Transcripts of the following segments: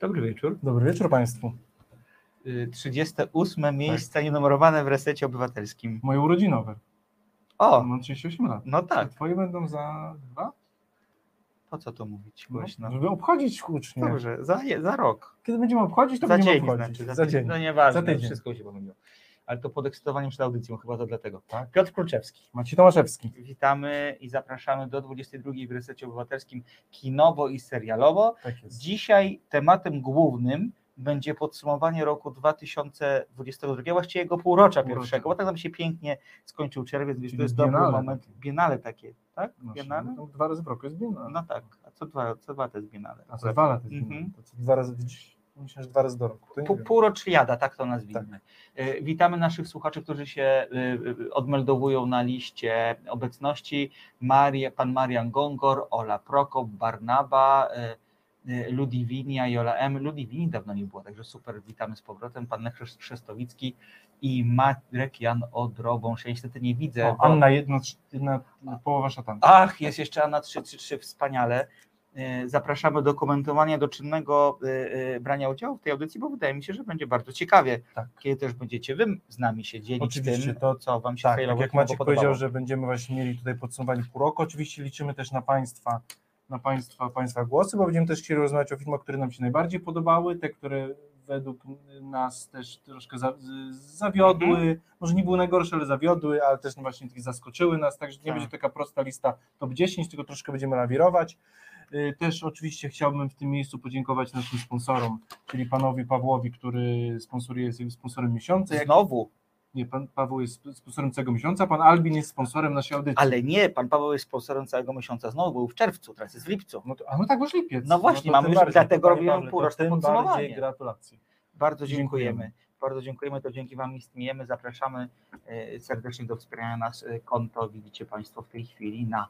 Dobry wieczór. Dobry wieczór Państwu. Y, 38 miejsce nienumerowane w resecie obywatelskim. Moje urodzinowe. O, Mam 38 lat. no tak. Twoje będą za dwa? Po co to mówić No, głośno? żeby obchodzić hucznie. Dobrze, za, za rok. Kiedy będziemy obchodzić, to Za będziemy dzień obchodzić. znaczy. za dzień. No nieważne, Za tydzień. wszystko się pomyliło. Ale to podekscytowaniem przed audycją, chyba to dlatego. Tak. Piotr Kruczewski. Maciej Tomaszewski. Witamy i zapraszamy do 22 w resecie obywatelskim kinowo i serialowo. Tak. Dzisiaj tematem głównym będzie podsumowanie roku 2022, właściwie jego półrocza pierwszego, bo tak nam się pięknie skończył czerwiec, więc to jest dobry biennale moment. takie. Biennale takie, tak? No, Biennale? no, Dwa razy w roku jest biennale. No tak, a co dwa, co dwa to jest Biennale? A co dwa lata jest Mhm. biennale. To co dwa razy widzisz? Myślę, że dwa razy do roku. Półroczliada, tak to nazwijmy. Tak. Y, Witamy naszych słuchaczy, którzy się y, y, odmeldowują na liście obecności. Maria, pan Marian Gongor, Ola Prokop, Barnaba, Ludiwinia, Jola M. Ludiwini dawno nie było, także super, witamy z powrotem. Pan Krzestowicki i Marek Jan Odrobąż. Ja niestety nie widzę. O, bo- Anna, jedna, jedna połowa szatanka. Ach, jest jeszcze Anna 333, wspaniale. Y, Zapraszamy do komentowania, do czynnego y, y, brania udziału w tej audycji, bo wydaje mi się, że będzie bardzo ciekawie, Tak. kiedy też będziecie wy z nami się dzielić Oczywiście, tym, to- co wam się Tak, tak jak Maciek podobało. powiedział, że będziemy właśnie mieli tutaj podsumowanie pół roku. Oczywiście liczymy też na Państwa, na Państwa, Państwa głosy, bo będziemy też chcieli rozmawiać o filmach, które nam się najbardziej podobały, te, które według nas też troszkę za, zawiodły, Mhm. może nie były najgorsze, ale zawiodły, ale też właśnie zaskoczyły nas, także nie Tak. będzie taka prosta lista top 10, tylko troszkę będziemy lawirować. Y, Też oczywiście chciałbym w tym miejscu podziękować naszym sponsorom, czyli panowi Pawłowi, który sponsoruje, jest sponsorem miesiąca. Jak Znowu, nie, pan Paweł jest sponsorem całego miesiąca, pan Albin jest sponsorem naszej audycji. ale nie, pan Paweł jest sponsorem całego miesiąca, znowu był w czerwcu, teraz jest w lipcu. No, to, a no tak, już lipiec. No właśnie, to mamy już- bardziej, dlatego to półroczne podsumowanie. Gratulacje. Bardzo Dziękujemy. dziękujemy. Bardzo dziękujemy, to dzięki Wam istniejemy. Zapraszamy e, serdecznie do wspierania nas. e, Konto widzicie Państwo w tej chwili na,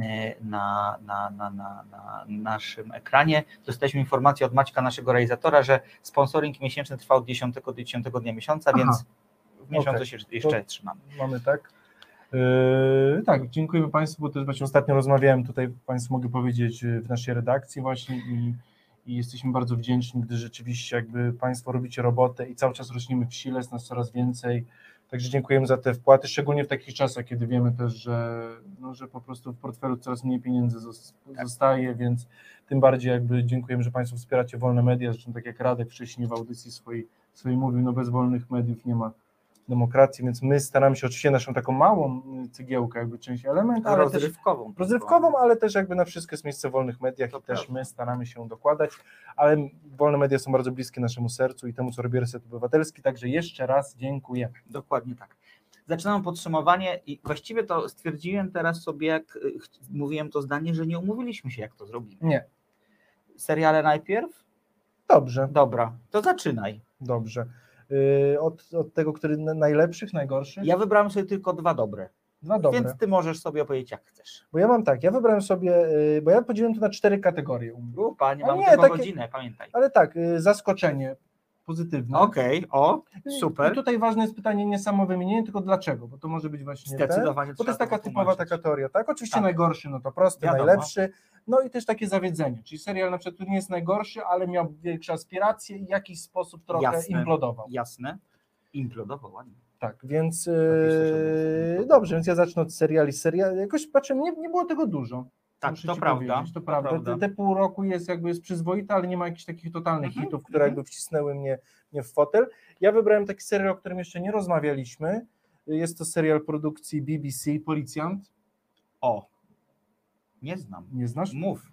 e, na, na, na, na, na naszym ekranie. Dostaliśmy informację od Maćka, naszego realizatora, że sponsoring miesięczny trwa od 10 do 10 dnia miesiąca, Aha. więc w miesiącu Okej. się jeszcze trzymamy. Mamy tak. Yy, tak, dziękujemy Państwu, bo też właśnie ostatnio rozmawiałem tutaj, Państwu mogę powiedzieć, yy, w naszej redakcji właśnie i, i jesteśmy bardzo wdzięczni, gdy rzeczywiście jakby Państwo robicie robotę i cały czas rośniemy w sile, jest nas coraz więcej. Także dziękujemy za te wpłaty, szczególnie w takich czasach, kiedy wiemy też, że, no, że po prostu w portfelu coraz mniej pieniędzy zos- zostaje, więc tym bardziej jakby dziękujemy, że Państwo wspieracie wolne media, zresztą tak jak Radek wcześniej w audycji swojej, swojej mówił, no bez wolnych mediów nie ma demokracji, więc my staramy się oczywiście naszą taką małą y, cegiełkę, jakby część element, ale też Rozrywkową. rozrywkową, ale też jakby na wszystko jest miejsce w wolnych mediach To i też prawda. my staramy się dokładać, ale wolne media są bardzo bliskie naszemu sercu i temu, co robi Reset Obywatelski, także jeszcze raz dziękuję. Dokładnie tak. Zaczynam podsumowanie i właściwie to stwierdziłem teraz sobie, jak y, mówiłem to zdanie, że nie umówiliśmy się, jak to zrobimy. Nie, Seriale najpierw? dobrze, Dobra, to zaczynaj. dobrze. Yy, od, od tego, który na- najlepszych, najgorszych? Ja wybrałem sobie tylko dwa dobre, Dwa dobre. więc ty możesz sobie opowiedzieć jak chcesz. Bo ja mam tak, ja wybrałem sobie, yy, bo ja podzieliłem to na cztery kategorie, u panie, mam nie, tylko takie- godzinę, pamiętaj. ale tak, yy, zaskoczenie pozytywne. Okej, o, I- super. I tutaj ważne jest pytanie nie samo wymienienie, tylko dlaczego, bo to może być właśnie ten, Zdecydowanie bo to jest taka typowa taka teoria, tak? Oczywiście Tak. najgorszy, no to prosty, Wiadomo. najlepszy, no i też takie zawiedzenie, czyli serial na przykład, który nie jest najgorszy, ale miał większe aspiracje i w jakiś sposób trochę Jasne. implodował. Jasne. Implodował ładnie. Tak, więc też yy, dobrze, więc ja zacznę od seriali. Serial, jakoś patrzę, nie, nie było tego dużo. Tak, to prawda. powiedzieć, To prawda. Te, te pół roku jest jakby jest przyzwoite, ale nie ma jakichś takich totalnych Mhm, hitów, które mhm. jakby wcisnęły mnie, mnie w fotel. Ja wybrałem taki serial, o którym jeszcze nie rozmawialiśmy. Jest to serial produkcji BBC, Policjant. O, nie znam. Nie znasz? Mów.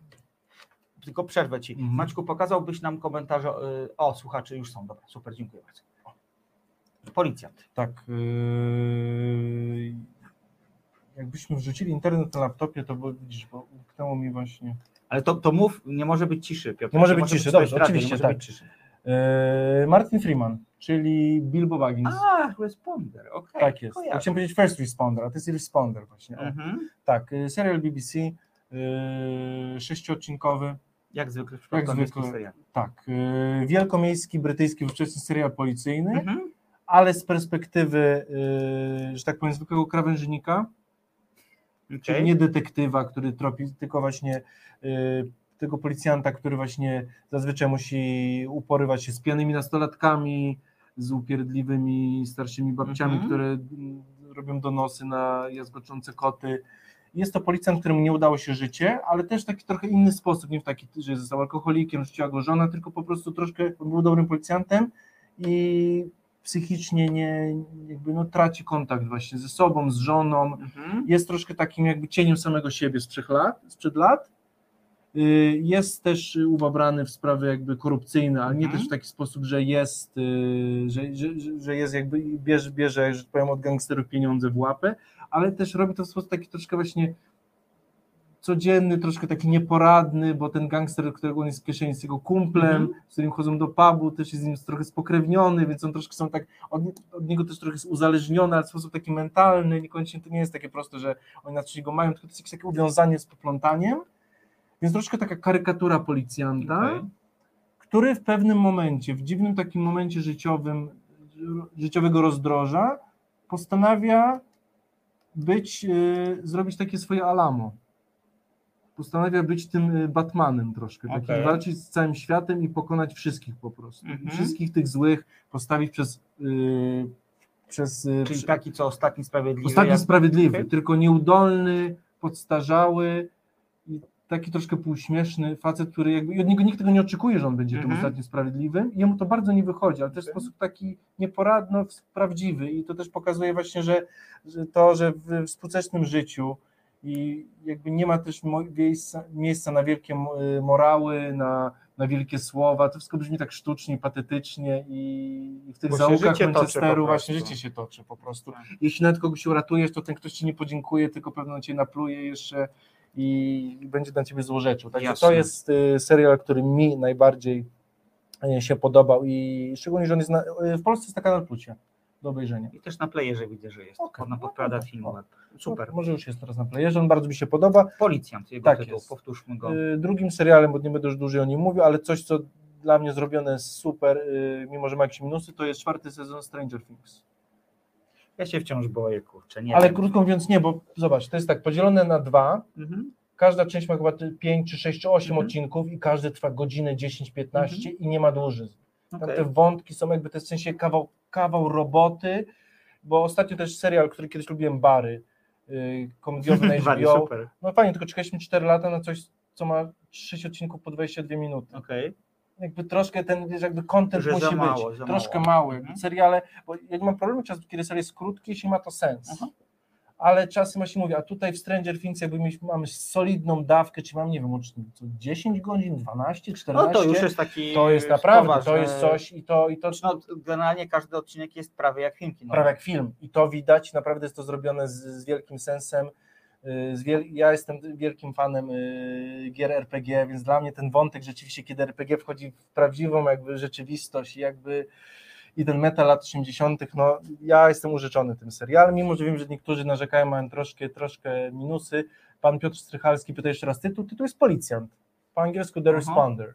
Tylko przerwę ci. Mhm. Maćku, pokazałbyś nam komentarze. y, O, słuchacze już są. Dobra, super, dziękuję bardzo. Policjant. Tak. Yy, jakbyśmy wrzucili internet na laptopie, to bo, widzisz, bo umknęło mi właśnie. Ale to, to mów, nie może być ciszy, Piotr. Nie może być ciszy, dobrze, oczywiście, tak. ciszy. Yy, Martin Freeman, czyli Bilbo Baggins. A, responder, okej. tak jest. kojarzę. Chciałem powiedzieć First Responder, a to jest Responder właśnie. Mhm. Tak, y, serial BBC, sześciodcinkowy, Jak zwykle w Jak przypadku zwykle. seriali. tak, yy, wielkomiejski brytyjski ówczesny serial policyjny, Mhm. ale z perspektywy, yy, że tak powiem, zwykłego krawężnika, czyli Okej. nie detektywa, który tropi, tylko właśnie yy, tego policjanta, który właśnie zazwyczaj musi uporywać się z pijanymi nastolatkami, z upierdliwymi starszymi babciami, Mhm. które mm, robią donosy na jazgoczące koty. Jest to policjant, któremu nie udało się życie, ale też w taki trochę inny sposób, nie w taki, że został alkoholikiem, rzuciła go żona, tylko po prostu troszkę on był dobrym policjantem i psychicznie nie, jakby no, traci kontakt właśnie ze sobą, z żoną, Mhm. jest troszkę takim jakby cieniem samego siebie sprzed lat, sprzed lat. Y, Jest też ubabrany w sprawy jakby korupcyjne, ale nie Mhm. też w taki sposób, że jest, y, że, że, że- jest jakby bierze, bierze, że tak powiem, od gangsterów pieniądze w łapę, ale też robi to w sposób taki troszkę właśnie codzienny, troszkę taki nieporadny, bo ten gangster, którego on jest w kieszeni, jest jego kumplem, Mhm. z którym chodzą do pubu, też jest z nim trochę spokrewniony, więc on troszkę są tak, od, od niego też trochę jest uzależniony, ale w sposób taki mentalny, niekoniecznie to nie jest takie proste, że oni na coś go mają, tylko to jest jakieś takie uwiązanie z poplątaniem, więc troszkę taka karykatura policjanta, Okej. który w pewnym momencie, w dziwnym takim momencie życiowym, życiowego rozdroża, postanawia być, y, zrobić takie swoje Alamo. Postanawia być tym y, Batmanem troszkę, takim Okej. walczyć z całym światem i pokonać wszystkich po prostu. Mhm. Wszystkich tych złych postawić przez, y, przez Czyli przy- taki, co ostatni sprawiedliwy. Ostatni jak- sprawiedliwy, Okej. tylko nieudolny, podstarzały taki troszkę półśmieszny facet, który jakby, i od niego nikt tego nie oczekuje, że on będzie tym Mhm. ostatnim sprawiedliwym. I jemu to bardzo nie wychodzi, ale też w sposób taki nieporadno prawdziwy i to też pokazuje właśnie, że, że to, że w współczesnym życiu i jakby nie ma też miejsca, miejsca na wielkie y, morały, na, na wielkie słowa, to wszystko brzmi tak sztucznie, patetycznie i, w tych Bo toczy Manchesteru właśnie życie się toczy po prostu. Tak. jeśli nawet kogoś uratujesz, to ten ktoś ci nie podziękuje, tylko pewno cię napluje jeszcze i będzie na ciebie złorzeczył. Także Jasne. to jest y, serial, który mi najbardziej y, się podobał i szczególnie, że on jest na, y, w Polsce jest na Kanal Plusie do obejrzenia. I też na playerze widzę, że jest. Okej. Ona podpowiada No, film no. Super. Może już jest teraz na playerze, on bardzo mi się podoba. Policjant, jego Tak tytuł, jest. powtórzmy go. Y, Drugim serialem, bo nie będę już dłużej o nim mówił, ale coś, co dla mnie zrobione jest super, y, mimo że ma jakieś minusy, to jest czwarty sezon Stranger Things. Ja się wciąż boję, kurczę, nie Ale wiem. krótko mówiąc nie, bo zobacz, to jest tak podzielone na dwa, Mhm. Każda część ma chyba 5 czy 6 czy 8 Mhm. odcinków i każdy trwa godzinę 10-15 i nie ma. Tam Okej. te wątki są jakby to jest w sensie kawał, kawał roboty, bo ostatnio też serial, który kiedyś lubiłem, Bary, yy, komediowy na HBO. super. No fajnie, tylko czekaliśmy 4 lata na coś, co ma 6 odcinków po 22 minuty. Okej. Jakby troszkę ten, wiesz, jakby content Że za musi mało, być za troszkę mało. mały. Mhm. Seriale, bo ja nie mam problemu czasem, kiedy serial jest krótki, jeśli ma to sens. Aha. Ale czasem właśnie mówię, a tutaj w Stranger Things jakby mamy solidną dawkę, czy mam, nie wiem, co 10 godzin, 12, 14, No to już jest taki. to jest naprawdę, to jest coś i to, i to No, generalnie każdy odcinek jest prawie jak film kinowy. prawie jak film i to widać, naprawdę jest to zrobione z, z wielkim sensem. Y. Ja jestem wielkim fanem y, gier RPG, więc dla mnie ten wątek rzeczywiście, kiedy RPG wchodzi w prawdziwą jakby rzeczywistość i jakby i ten metal lat 80., no ja jestem użyczony tym serialem, mimo że wiem, że niektórzy narzekają, mają troszkę, troszkę minusy. Pan Piotr Strychalski pyta jeszcze raz tytuł, tytuł jest Policjant, po angielsku The Aha. Responder.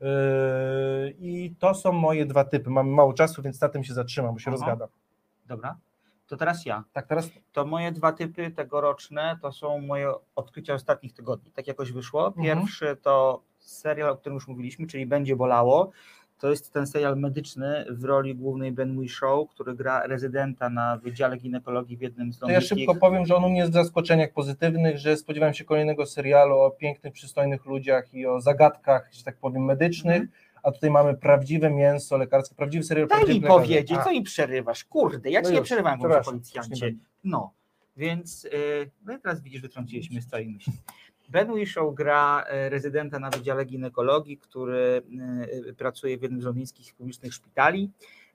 Yy, I to są moje dwa typy. Mamy mało czasu, więc na tym się zatrzymam, bo się Aha. rozgadam. Dobra. To teraz ja. Tak, teraz To moje dwa typy tegoroczne to są moje odkrycia ostatnich tygodni. Tak jakoś wyszło. Mhm. Pierwszy to serial, o którym już mówiliśmy, czyli Będzie Bolało. To jest ten serial medyczny w roli głównej Ben Whishaw, który gra rezydenta na Wydziale Ginekologii w jednym z To ja szybko powiem, że on u mnie jest w zaskoczeniach pozytywnych, że spodziewałem się kolejnego serialu o pięknych, przystojnych ludziach i o zagadkach, że tak powiem, medycznych, a tutaj mamy prawdziwe mięso lekarskie, prawdziwy serial Daj mi powiedzieć, A, co mi przerywasz? Kurde, ja No ci nie przerywałem, przepraszam, policjancie. No, więc yy, teraz widzisz, wytrąciłeś mnie z całej myśli. Ben Whishaw gra e, rezydenta na Wydziale Ginekologii, który e, pracuje w jednym z londyńskich publicznych szpitali.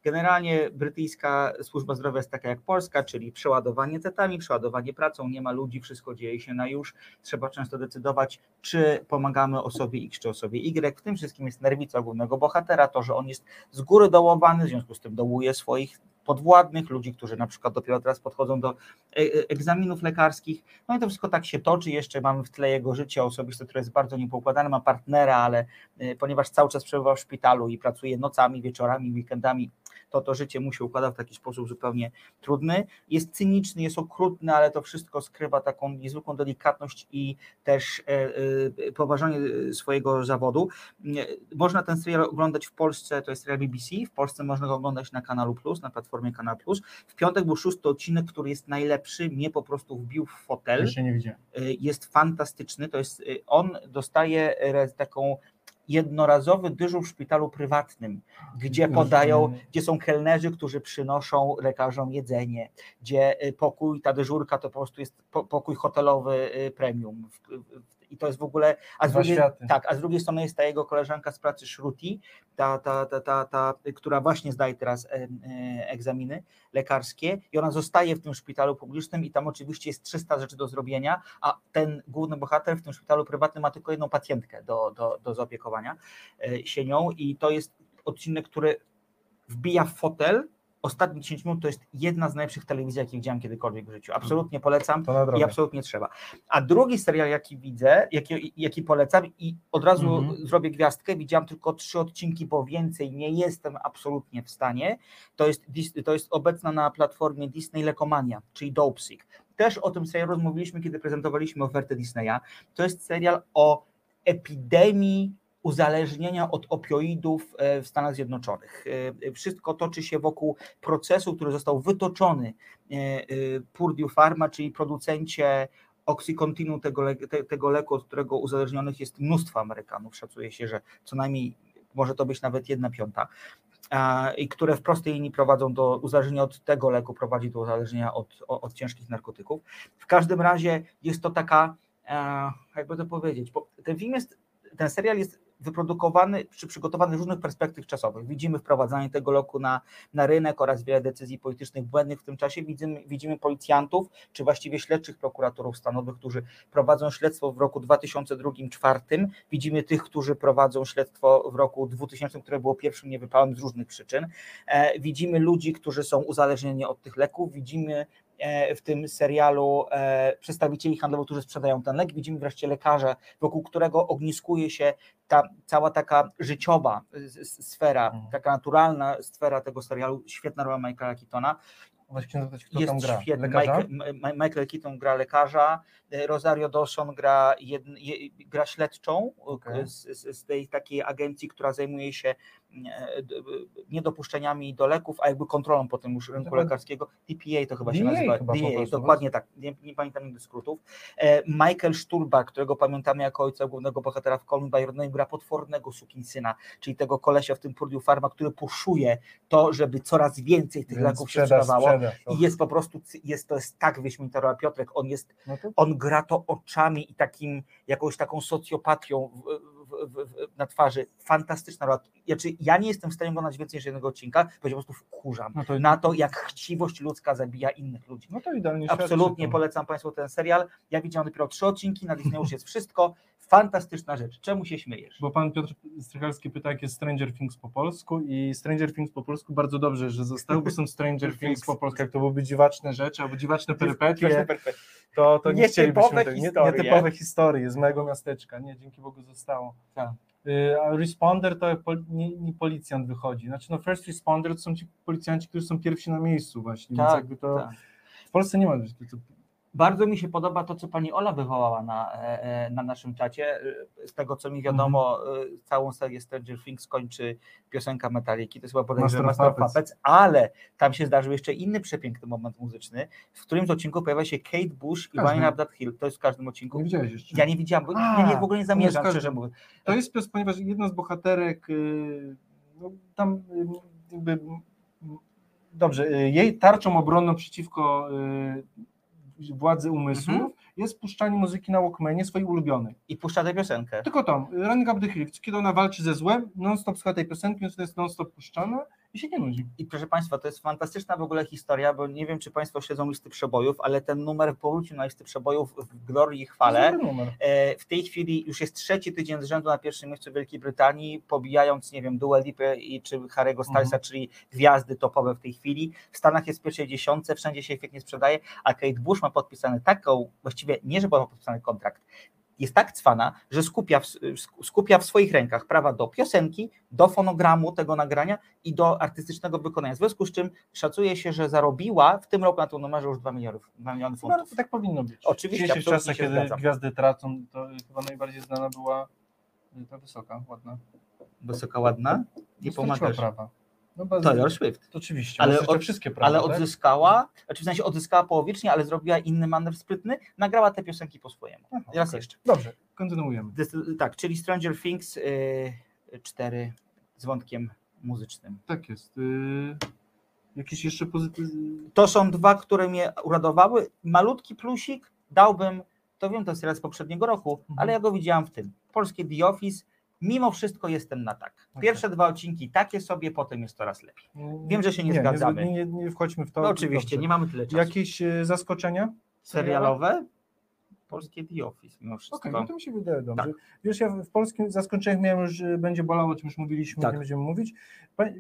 Generalnie brytyjska służba zdrowia jest taka jak polska, czyli przeładowanie tetami, przeładowanie pracą, nie ma ludzi, wszystko dzieje się na już. Trzeba często decydować, czy pomagamy osobie X czy osobie Y. W tym wszystkim jest nerwica głównego bohatera, to, że on jest z góry dołowany, w związku z tym dołuje swoich podwładnych, ludzi, którzy na przykład dopiero teraz podchodzą do e, e, egzaminów lekarskich. No i to wszystko tak się toczy. Jeszcze mamy w tle jego życie osobiste, które jest bardzo niepoukładane. Ma partnera, ale e, ponieważ cały czas przebywa w szpitalu i pracuje nocami, wieczorami, weekendami, to to życie mu się układa w taki sposób zupełnie trudny. Jest cyniczny, jest okrutny, ale to wszystko skrywa taką niezwykłą delikatność i też e, e, poważanie swojego zawodu. Można ten serial oglądać w Polsce, to jest serial BBC, w Polsce można go oglądać na Kanalu Plus, na platformie Kanal Plus. W piątek był szósty odcinek, który jest najlepszy, mnie po prostu wbił w fotel. Jeszcze nie widziałem. Jest fantastyczny, to jest, on dostaje taką jednorazowy dyżur w szpitalu prywatnym, gdzie podają, gdzie są kelnerzy, którzy przynoszą lekarzom jedzenie, gdzie y, pokój, ta dyżurka to po prostu jest pokój hotelowy y, premium i to jest w ogóle. A z, drugiej, tak, a z drugiej strony jest ta jego koleżanka z pracy Shruti, ta, ta, ta, ta, ta, która właśnie zdaje teraz e, egzaminy lekarskie i ona zostaje w tym szpitalu publicznym i tam oczywiście jest 300 rzeczy do zrobienia, a ten główny bohater w tym szpitalu prywatnym ma tylko jedną pacjentkę do, do, do zaopiekowania e, się nią i to jest odcinek, który wbija w fotel ostatnie 10 minut to jest jedna z najlepszych telewizji, jakie widziałem kiedykolwiek w życiu. Absolutnie polecam i absolutnie trzeba. A drugi serial, jaki widzę, jaki, jaki polecam i od razu mhm. zrobię gwiazdkę, widziałem tylko trzy odcinki, bo więcej nie jestem absolutnie w stanie, to jest, to jest obecna na platformie Disney Lekomania, czyli Dopesick. Też o tym serialu rozmówiliśmy, kiedy prezentowaliśmy ofertę Disneya. To jest serial o epidemii uzależnienia od opioidów e, w Stanach Zjednoczonych. E, wszystko toczy się wokół procesu, który został wytoczony e, Purdue Pharma, czyli producencie Oxycontinu, tego, tego leku, od którego uzależnionych jest mnóstwo Amerykanów. Szacuje się, że co najmniej może to być nawet jedna piąta, i które w prostej linii prowadzą do uzależnienia od tego leku, prowadzi do uzależnienia od, od ciężkich narkotyków. W każdym razie jest to taka, jakby to powiedzieć, bo ten film jest, ten serial jest wyprodukowany czy przygotowany z różnych perspektyw czasowych. Widzimy wprowadzanie tego loku na, na rynek oraz wiele decyzji politycznych błędnych w tym czasie. Widzimy, widzimy policjantów, czy właściwie śledczych prokuratorów stanowych, którzy prowadzą śledztwo w roku 2002-2004. Widzimy tych, którzy prowadzą śledztwo w roku 2000, które było pierwszym niewypałem z różnych przyczyn. E, widzimy ludzi, którzy są uzależnieni od tych leków. Widzimy w tym serialu e, przedstawicieli handlowych, którzy sprzedają ten lek. Widzimy wreszcie lekarza, wokół którego ogniskuje się ta cała taka życiowa sfera, mhm. taka naturalna sfera tego serialu. Świetna rola Michaela Keatona. Właśnie zapytać, kto jest tam gra? Świetny. Michael, Michael Keaton gra lekarza, e, Rosario Dawson gra, jedn, je, gra śledczą okay. z, z, z, tej takiej agencji, która zajmuje się E, niedopuszczeniami do leków, a jakby kontrolą potem już rynku lekarskiego. DPA to chyba się DA nazywa. Chyba DA, dokładnie tak, nie, nie pamiętam nigdy skrótów. E, Michael Sturba, którego pamiętamy jako ojca głównego bohatera w Colin by Your gra potwornego sukinsyna, czyli tego kolesia w tym Purdue Pharma, który puszuje to, żeby coraz więcej tych Więc leków sprzeda, się sprzedawało sprzeda, i jest po prostu, jest, to jest tak wyśmienita rola Piotrek, on jest, no to... on gra to oczami i takim, jakąś taką socjopatią w, na twarzy. Fantastyczna rola. Znaczy, ja nie jestem w stanie oglądać więcej niż jednego odcinka, bo się po prostu wkurzam no to... na to, jak chciwość ludzka zabija innych ludzi. No to idealnie Absolutnie polecam Państwu ten serial. Ja widziałem dopiero trzy odcinki, na Disney już jest wszystko. Fantastyczna rzecz. Czemu się śmiejesz? Bo pan Piotr Strychalski pyta, jak jest Stranger Things po polsku i Stranger Things po polsku bardzo dobrze, że zostały, bo są Stranger Things po polsku. Jak to byłyby dziwaczne rzeczy albo dziwaczne perypetie, to, to nie chcielibyśmy tego. Nie, nietypowe historie z mojego miasteczka. Nie, dzięki Bogu zostało. Tak. Y, a responder to nie, nie, policjant wychodzi. Znaczy, no first responder to są ci policjanci, którzy są pierwsi na miejscu właśnie, tak, więc jakby to tak. w Polsce nie ma bardzo mi się podoba to, co pani Ola wywołała na, e, e, na naszym czacie. Z tego, co mi wiadomo, mm. całą serię Stranger Things kończy piosenka Metaliki, to jest chyba bodajże Master, Master Puppets, ale tam się zdarzył jeszcze inny przepiękny moment muzyczny, w którym z odcinku pojawia się Kate Bush i Wine Up That Hill. To jest w każdym odcinku. Nie widziałeś jeszcze. Ja nie widziałam, bo A, nie, nie, w ogóle nie zamierzam, każdy... szczerze mówiąc. To jest pios, ponieważ jedna z bohaterek y, no, tam y, jakby dobrze, y, jej tarczą obronną przeciwko władzy umysłów mhm. jest puszczanie muzyki na Walkmanie swojej ulubionej. I puszcza tę piosenkę. Tylko to, Running Up the Hill, kiedy ona walczy ze złem, non-stop słucha tej piosenki, więc to jest non-stop puszczana i się nie nudzi. I proszę Państwa, to jest fantastyczna w ogóle historia, bo nie wiem, czy Państwo śledzą listy przebojów, ale ten numer powrócił na listy przebojów w glorii i chwale. E, w tej chwili już jest trzeci tydzień z rzędu na pierwszym miejscu Wielkiej Brytanii, pobijając, nie wiem, Dua i czy Harry'ego Stylesa, mhm. czyli gwiazdy topowe w tej chwili. W Stanach jest w pierwszej dziesiątce, wszędzie się świetnie sprzedaje, a Kate Bush ma podpisany taką, właściwie nie, że ma podpisany kontrakt, jest tak cwana, że skupia w, sk- skupia w swoich rękach prawa do piosenki, do fonogramu tego nagrania i do artystycznego wykonania. W związku z czym szacuje się, że zarobiła w tym roku na tym numerze już 2 miliony, 2 miliony funtów. Bardzo tak powinno być. Oczywiście, W czasach, się kiedy zgadzam. gwiazdy tracą, to chyba najbardziej znana była y, ta wysoka, ładna. Wysoka, ładna i Nie pomagasz. prawa. No, bo Taylor Swift. To oczywiście, Ale od- wszystkie prawa, Ale tak? odzyskała, znaczy w sensie odzyskała połowicznie, ale zrobiła inny manewr sprytny, nagrała te piosenki po swojemu. Aha, Raz okej. jeszcze. Dobrze, kontynuujemy. Dys- Tak, czyli Stranger Things 4 z wątkiem muzycznym. Tak jest. Y, jakieś jeszcze pozytywy? To są dwa, które mnie uradowały. Malutki plusik dałbym, to wiem, to jest serial z poprzedniego roku, Mhm. ale ja go widziałam w tym. Polskie The Office. Mimo wszystko jestem na tak. Pierwsze dwa odcinki takie sobie, potem jest coraz lepiej. Wiem, że się nie zgadzamy. Nie, nie, nie wchodźmy w to. No, oczywiście, Dobrze. nie mamy tyle czasu. Jakieś y, zaskoczenia? Serialowe? Polskie The Office mimo Okej, wszystko. no to mi się wydaje dobrze. Tak. Wiesz, ja w polskim zaskoczeniach miałem już, y, będzie bolało, o czym już mówiliśmy, Tak. nie będziemy mówić.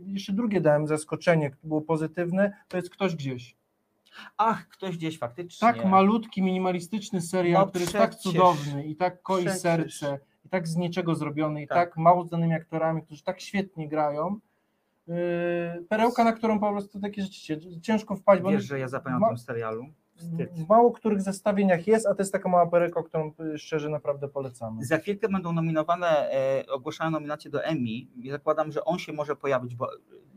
Jeszcze drugie dałem zaskoczenie, które było pozytywne, to jest Ktoś Gdzieś. Ach, ktoś gdzieś faktycznie. Tak malutki, minimalistyczny serial, No który jest tak cudowny i tak koi Przecież. serce, i tak z niczego zrobiony, i Tak. tak, mało znanymi aktorami, którzy tak świetnie grają. Yy, perełka, na którą po prostu takie rzeczy cię- ciężko wpaść, Wiesz, że ja zapomniałem ma- o tym serialu. W mało których zestawieniach jest, a to jest taka mała perełka, którą y, szczerze naprawdę polecamy. Za chwilkę będą nominowane, e, ogłaszane nominacje do Emmy. I zakładam, że on się może pojawić, bo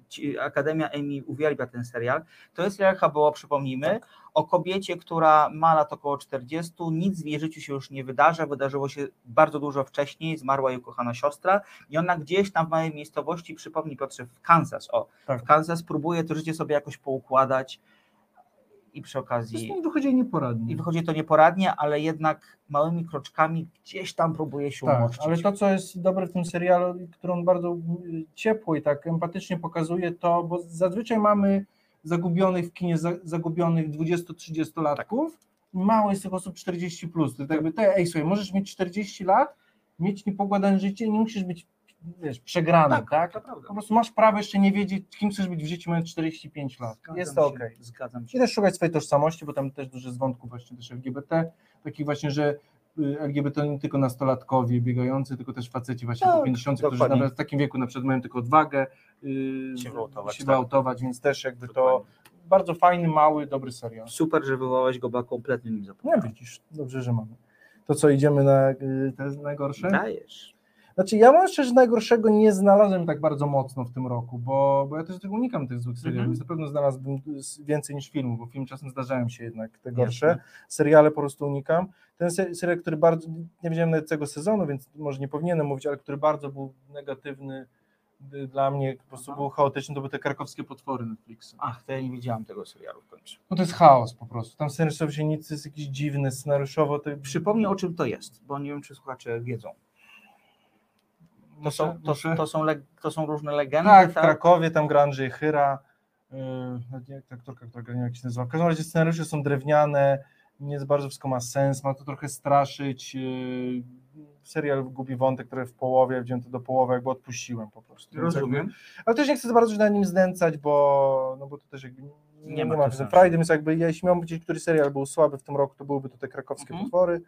ci, Akademia Emmy uwielbia ten serial. To jest serial HBO, przypomnijmy, Tak. o kobiecie, która ma lat około 40, nic w jej życiu się już nie wydarza, wydarzyło się bardzo dużo wcześniej, zmarła jej ukochana siostra i ona gdzieś tam w małej miejscowości, przypomnij Piotrze, w Kansas, o, Tak. w Kansas próbuje to życie sobie jakoś poukładać i przy okazji... jest wychodzi nieporadnie. I wychodzi to nieporadnie, ale jednak małymi kroczkami gdzieś tam próbuje się Tak, umościć. ale to, co jest dobre w tym serialu, którą bardzo y, ciepło i tak empatycznie pokazuje, to, bo zazwyczaj mamy zagubionych w kinie, za- zagubionych 20-30-latków, mało jest tych osób 40+. Plus. To jest jakby, te, ej, słuchaj, możesz mieć 40 lat, mieć niepogładane życie i nie musisz być, wiesz, przegrany, tak? Tak, to prawda. Po prostu masz prawo jeszcze nie wiedzieć, kim chcesz być w życiu, mając 45 lat. Zgadzam jest to okej. Zgadzam I się. też szukać swojej tożsamości, bo tam też dużo jest wątków właśnie też LGBT, takich właśnie, że y, LGBT nie tylko nastolatkowie biegający, tylko też faceci właśnie Tak, po 50, którzy nawet w takim wieku na przykład mają tylko odwagę yy, Się wyautować, się tak. wyautować, więc też jakby to Dokładnie. bardzo fajny, mały, dobry serial. Super, że wywołałeś go, bo kompletnie nim No zapomniałem. widzisz, dobrze, że mamy. To co, idziemy na y, te najgorsze? Dajesz. Znaczy ja mam szczerze najgorszego nie znalazłem tak bardzo mocno w tym roku, bo, bo ja też tego unikam tych złych seriali, Mhm. więc na pewno znalazłbym więcej niż filmów, bo film czasem zdarzają się jednak te gorsze. Jasne. Seriale po prostu unikam. Ten se- serial, który bardzo, nie widziałem nawet tego sezonu, więc może nie powinienem mówić, ale który bardzo był negatywny y, dla mnie, po prostu Aha. był chaotyczny, to były te krakowskie potwory Netflixa. Ach, to ja nie widziałam tego serialu w końcu. No to jest chaos po prostu, tam scenariuszowo się nic, jest jakiś dziwny, scenariuszowo to... Przypomnij o czym to jest, bo nie wiem, czy słuchacze wiedzą. To są, to, to są, leg, to są różne legendy, Tak, w Krakowie, tam gra Andrzej Chyra, yy, nie, jak aktorka, która gra, nie jak się nazywa. W każdym razie scenariusze są drewniane, nie za bardzo wszystko ma sens, ma to trochę straszyć. Yy, serial gubi wątek, który w połowie, wziąłem to do połowy, jakby odpuściłem po prostu. Rozumiem. Jakby, ale też nie chcę za bardzo się na nim znęcać, bo, no bo to też jakby nie, Nie ma ma, frajdy, więc jakby ja, jeśli miał powiedzieć, który serial był słaby w tym roku, to byłyby to te krakowskie Mhm. potwory.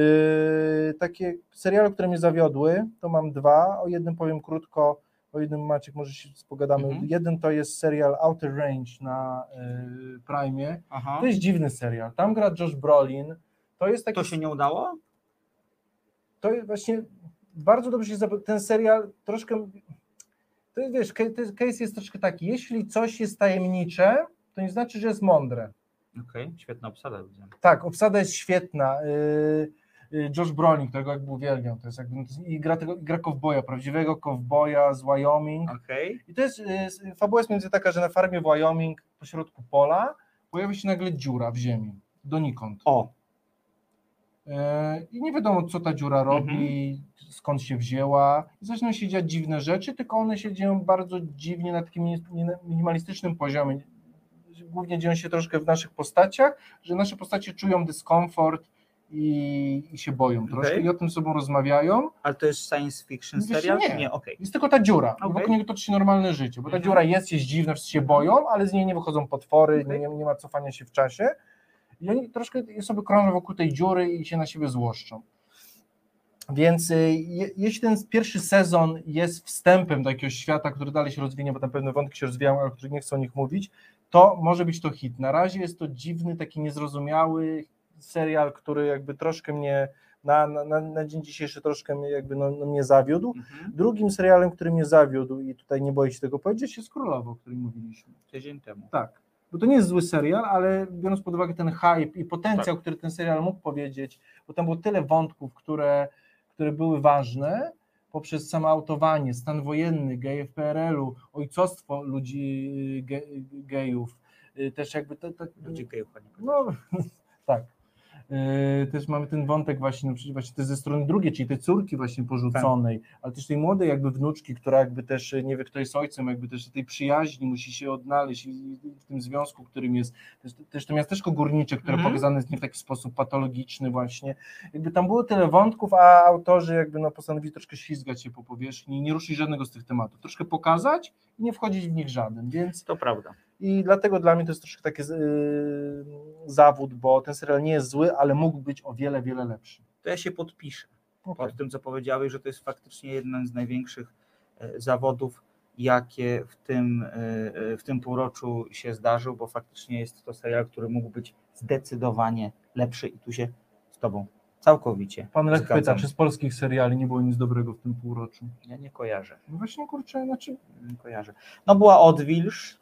Yy, takie seriale, które mnie zawiodły, to mam dwa. O jednym powiem krótko, o jednym Maciek może się pogadamy. Mhm. Jeden to jest serial Outer Range na yy, Prime. Aha. To jest dziwny serial. Tam gra Josh Brolin. To jest taki To się nie udało? to jest właśnie bardzo dobrze się zap- ten serial troszkę to jest, wiesz, case jest troszkę taki, jeśli coś jest tajemnicze, to nie znaczy, że jest mądre. Okej, świetna obsada widzę. Tak, obsada jest świetna. Yy, Josh Brolin, którego jakby uwielbiam, to jest jakby, to jest, i gra, tego, gra kowboja, prawdziwego kowboja z Wyoming. Okej. I to jest, yy, fabuła jest między taka, że na farmie w Wyoming, pośrodku pola, pojawia się nagle dziura w ziemi, donikąd. O, E, I nie wiadomo, co ta dziura robi, skąd się wzięła. I zaczynają się dziać dziwne rzeczy, tylko one się dzieją bardzo dziwnie na takim mini- minimalistycznym poziomie. Głównie dzieją się troszkę w naszych postaciach, że nasze postacie czują dyskomfort i, i się boją troszkę i o tym sobą rozmawiają. ale to jest science fiction serial? nie. Nie, okej. Jest tylko ta dziura, Okej. wokół niego toczy się normalne życie, bo ta Mhm. dziura jest, jest dziwna, wszyscy się boją, ale z niej nie wychodzą potwory, Okej. nie, nie ma cofania się w czasie. I oni troszkę sobie krążą wokół tej dziury i się na siebie złoszczą. Więc y, je, jeśli ten pierwszy sezon jest wstępem do jakiegoś świata, który dalej się rozwinie, bo tam pewne wątki się rozwijają, ale których nie chcę o nich mówić, to może być to hit. Na razie jest to dziwny, taki niezrozumiały serial, który jakby troszkę mnie na, na, na dzień dzisiejszy troszkę mnie jakby no, no mnie zawiódł. Mhm. Drugim serialem, który mnie zawiódł i tutaj nie boję się tego powiedzieć, jest Królowo, o którym mówiliśmy. Tydzień temu. Tak. Bo to nie jest zły serial, ale biorąc pod uwagę ten hype i Tak. potencjał, który ten serial mógł powiedzieć, bo tam było tyle wątków, które, które były ważne, poprzez samo autowanie, stan wojenny, geje w PRL-u, ojcostwo ludzi y, ge, gejów, y, też jakby to, to, Ludzi gejów, no tak. Yy, też mamy ten wątek właśnie, no właśnie też ze strony drugiej, czyli tej córki właśnie porzuconej, ale też tej młodej jakby wnuczki, która jakby też y, nie wie kto jest ojcem, jakby też tej przyjaźni musi się odnaleźć i, w tym związku, którym jest też, też to miasteczko górnicze, które Mhm. pokazane jest nie w taki sposób patologiczny właśnie, jakby tam było tyle wątków, a autorzy jakby no postanowili troszkę ślizgać się po powierzchni i nie ruszyć żadnego z tych tematów, troszkę pokazać i nie wchodzić w nich żaden, więc To prawda. I dlatego dla mnie to jest troszkę taki yy, zawód, bo ten serial nie jest zły, ale mógł być o wiele, wiele lepszy. To ja się podpiszę Okay. pod tym, co powiedziałeś, że to jest faktycznie jeden z największych e, zawodów, jakie w tym, e, e, w tym półroczu się zdarzył, bo faktycznie jest to serial, który mógł być zdecydowanie lepszy i tu się z Tobą całkowicie Pan Lech pyta, czy z polskich seriali nie było nic dobrego w tym półroczu? Ja nie kojarzę, No właśnie, kurczę, znaczy nie kojarzę. No była Odwilż,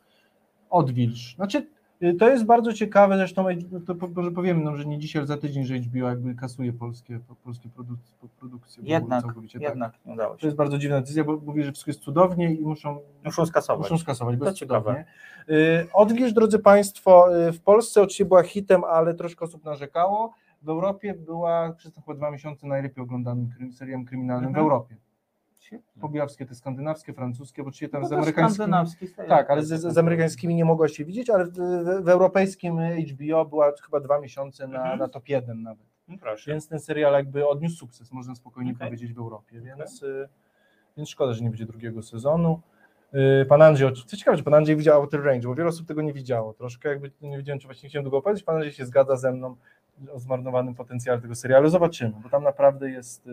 odwilż. Znaczy, y, to jest bardzo ciekawe, zresztą to po- może powiemy, no, że nie dzisiaj, ale za tydzień, że HBO jakby kasuje polskie, po- polskie produkcje, produkcje jednak, całkowicie. Tak. jednak nie udało To się. jest bardzo dziwna decyzja, bo mówi, że wszystko jest cudownie i muszą Muszą skasować. Muszą skasować, bo To ciekawe. Y, Odwilż, drodzy Państwo, y, w Polsce oczywiście była hitem, ale troszkę osób narzekało. W Europie była przez te chyba dwa miesiące najlepiej oglądanym serialem kryminalnym Mhm. w Europie. Pobijawskie, te skandynawskie, francuskie, bo oczywiście tam No z amerykańskimi... skandynawski serial. Tak, ale z, z amerykańskimi nie mogła się widzieć, ale w, w, w europejskim HBO była chyba dwa miesiące na, Mhm. na top 1 nawet. No. Więc ten serial jakby odniósł sukces, można spokojnie Okej. powiedzieć, w Europie, więc, y, więc szkoda, że nie będzie drugiego sezonu. Y, Pan Andrzej, co ciekawe, że pan Andrzej widział Outer Range, bo wiele osób tego nie widziało. Troszkę jakby nie wiedziałem, czy właśnie chciałem długo opowiedzieć. Pan Andrzej się zgadza ze mną o zmarnowanym potencjale tego serialu. Zobaczymy, bo tam naprawdę jest.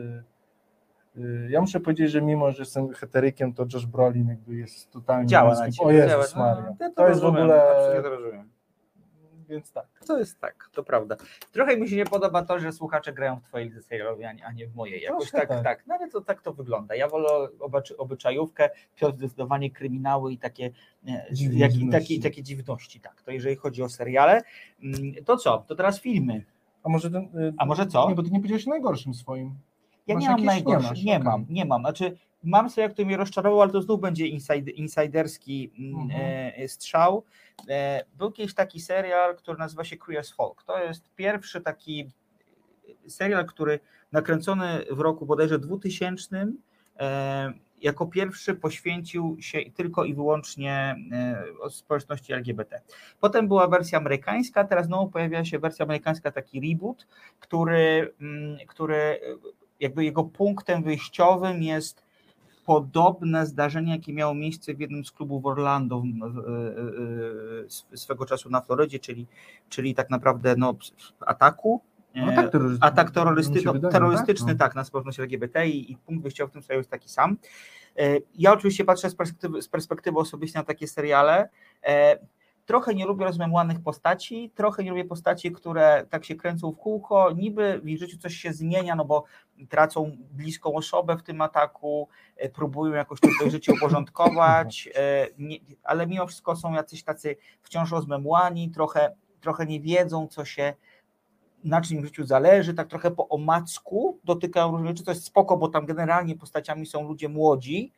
Y, Ja muszę powiedzieć, że mimo, że jestem heterykiem, to Josh Brolin jakby jest totalnie. Działa na ciebie. O Jezus działa. Maria. No, ja To jest w ogóle. to rozumiem. Więc tak. To jest tak, to prawda. Trochę mi się nie podoba to, że słuchacze grają w twojej lidze serialowej, a nie- w mojej. Jakoś tak, tak. tak, No ale to tak to wygląda. Ja wolę obycz- obyczajówkę, Piotr zdecydowanie kryminały i takie, e, jak, dziwności. takie, takie dziwności, tak. To jeżeli chodzi o seriale, mm, to co? To teraz filmy. A może ten. y, A może co? Nie, bo ty nie powiedziałeś o najgorszym swoim. Ja Masz nie mam? Nie najgorszych, nie, okej. mam, nie mam. Znaczy, mam serial, który mnie rozczarował, ale to znów będzie inside, insiderski mm, Mhm. e, strzał. E, był kiedyś taki serial, który nazywa się Queer Folk. To jest pierwszy taki serial, który nakręcony w roku bodajże 2000 e, jako pierwszy poświęcił się tylko i wyłącznie e, społeczności LGBT. Potem była wersja amerykańska, teraz znowu pojawia się wersja amerykańska, taki reboot, który, mm, który e, jakby jego punktem wyjściowym jest podobne zdarzenie, jakie miało miejsce w jednym z klubów Orlando swego czasu na Florydzie, czyli, czyli tak naprawdę no, ataku. No, e, tak, terrorystyczny. Atak terrorysty, no, wydaje, terrorystyczny, tak, tak, na społeczność LGBT i, i punkt wyjściowy w tym serialu jest taki sam. E, Ja oczywiście patrzę z perspektywy, z perspektywy osobiście na takie seriale. Trochę nie lubię rozmemłanych postaci, trochę nie lubię postaci, które tak się kręcą w kółko. Niby w ich życiu coś się zmienia, no bo tracą bliską osobę w tym ataku, e, próbują jakoś to życie uporządkować, e, ale mimo wszystko są jacyś tacy wciąż rozmemłani, trochę, trochę nie wiedzą, co się na czym w życiu zależy, tak trochę po omacku dotykają różnych rzeczy, to jest spoko, bo tam generalnie postaciami są ludzie młodzi,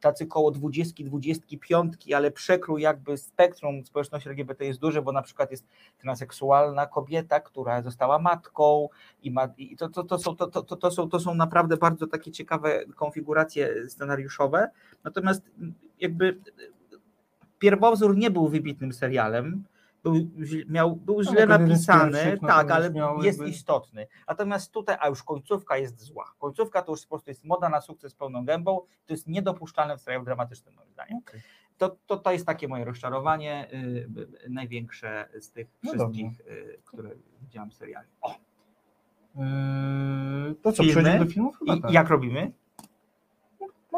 tacy koło 20, 25, ale przekrój jakby spektrum społeczności LGBT jest duży, bo na przykład jest transseksualna kobieta, która została matką i, ma, i to, to, to, są, to, to, to, są, to są naprawdę bardzo takie ciekawe konfiguracje scenariuszowe, natomiast jakby pierwowzór nie był wybitnym serialem, był, źle- miał, był źle jeden z napisany, tak, ale jest jakby- istotny. Natomiast tutaj, a już końcówka jest zła. Końcówka to już po prostu jest moda na sukces pełną gębą. To jest niedopuszczalne w serialu dramatycznym, moim zdaniem. Okej. To, to, to jest takie moje rozczarowanie, y, największe z tych No wszystkich, y, które widziałam w serialu. O, Yy, to co, Filmy? przechodzimy do filmów? Chyba I tak. jak robimy?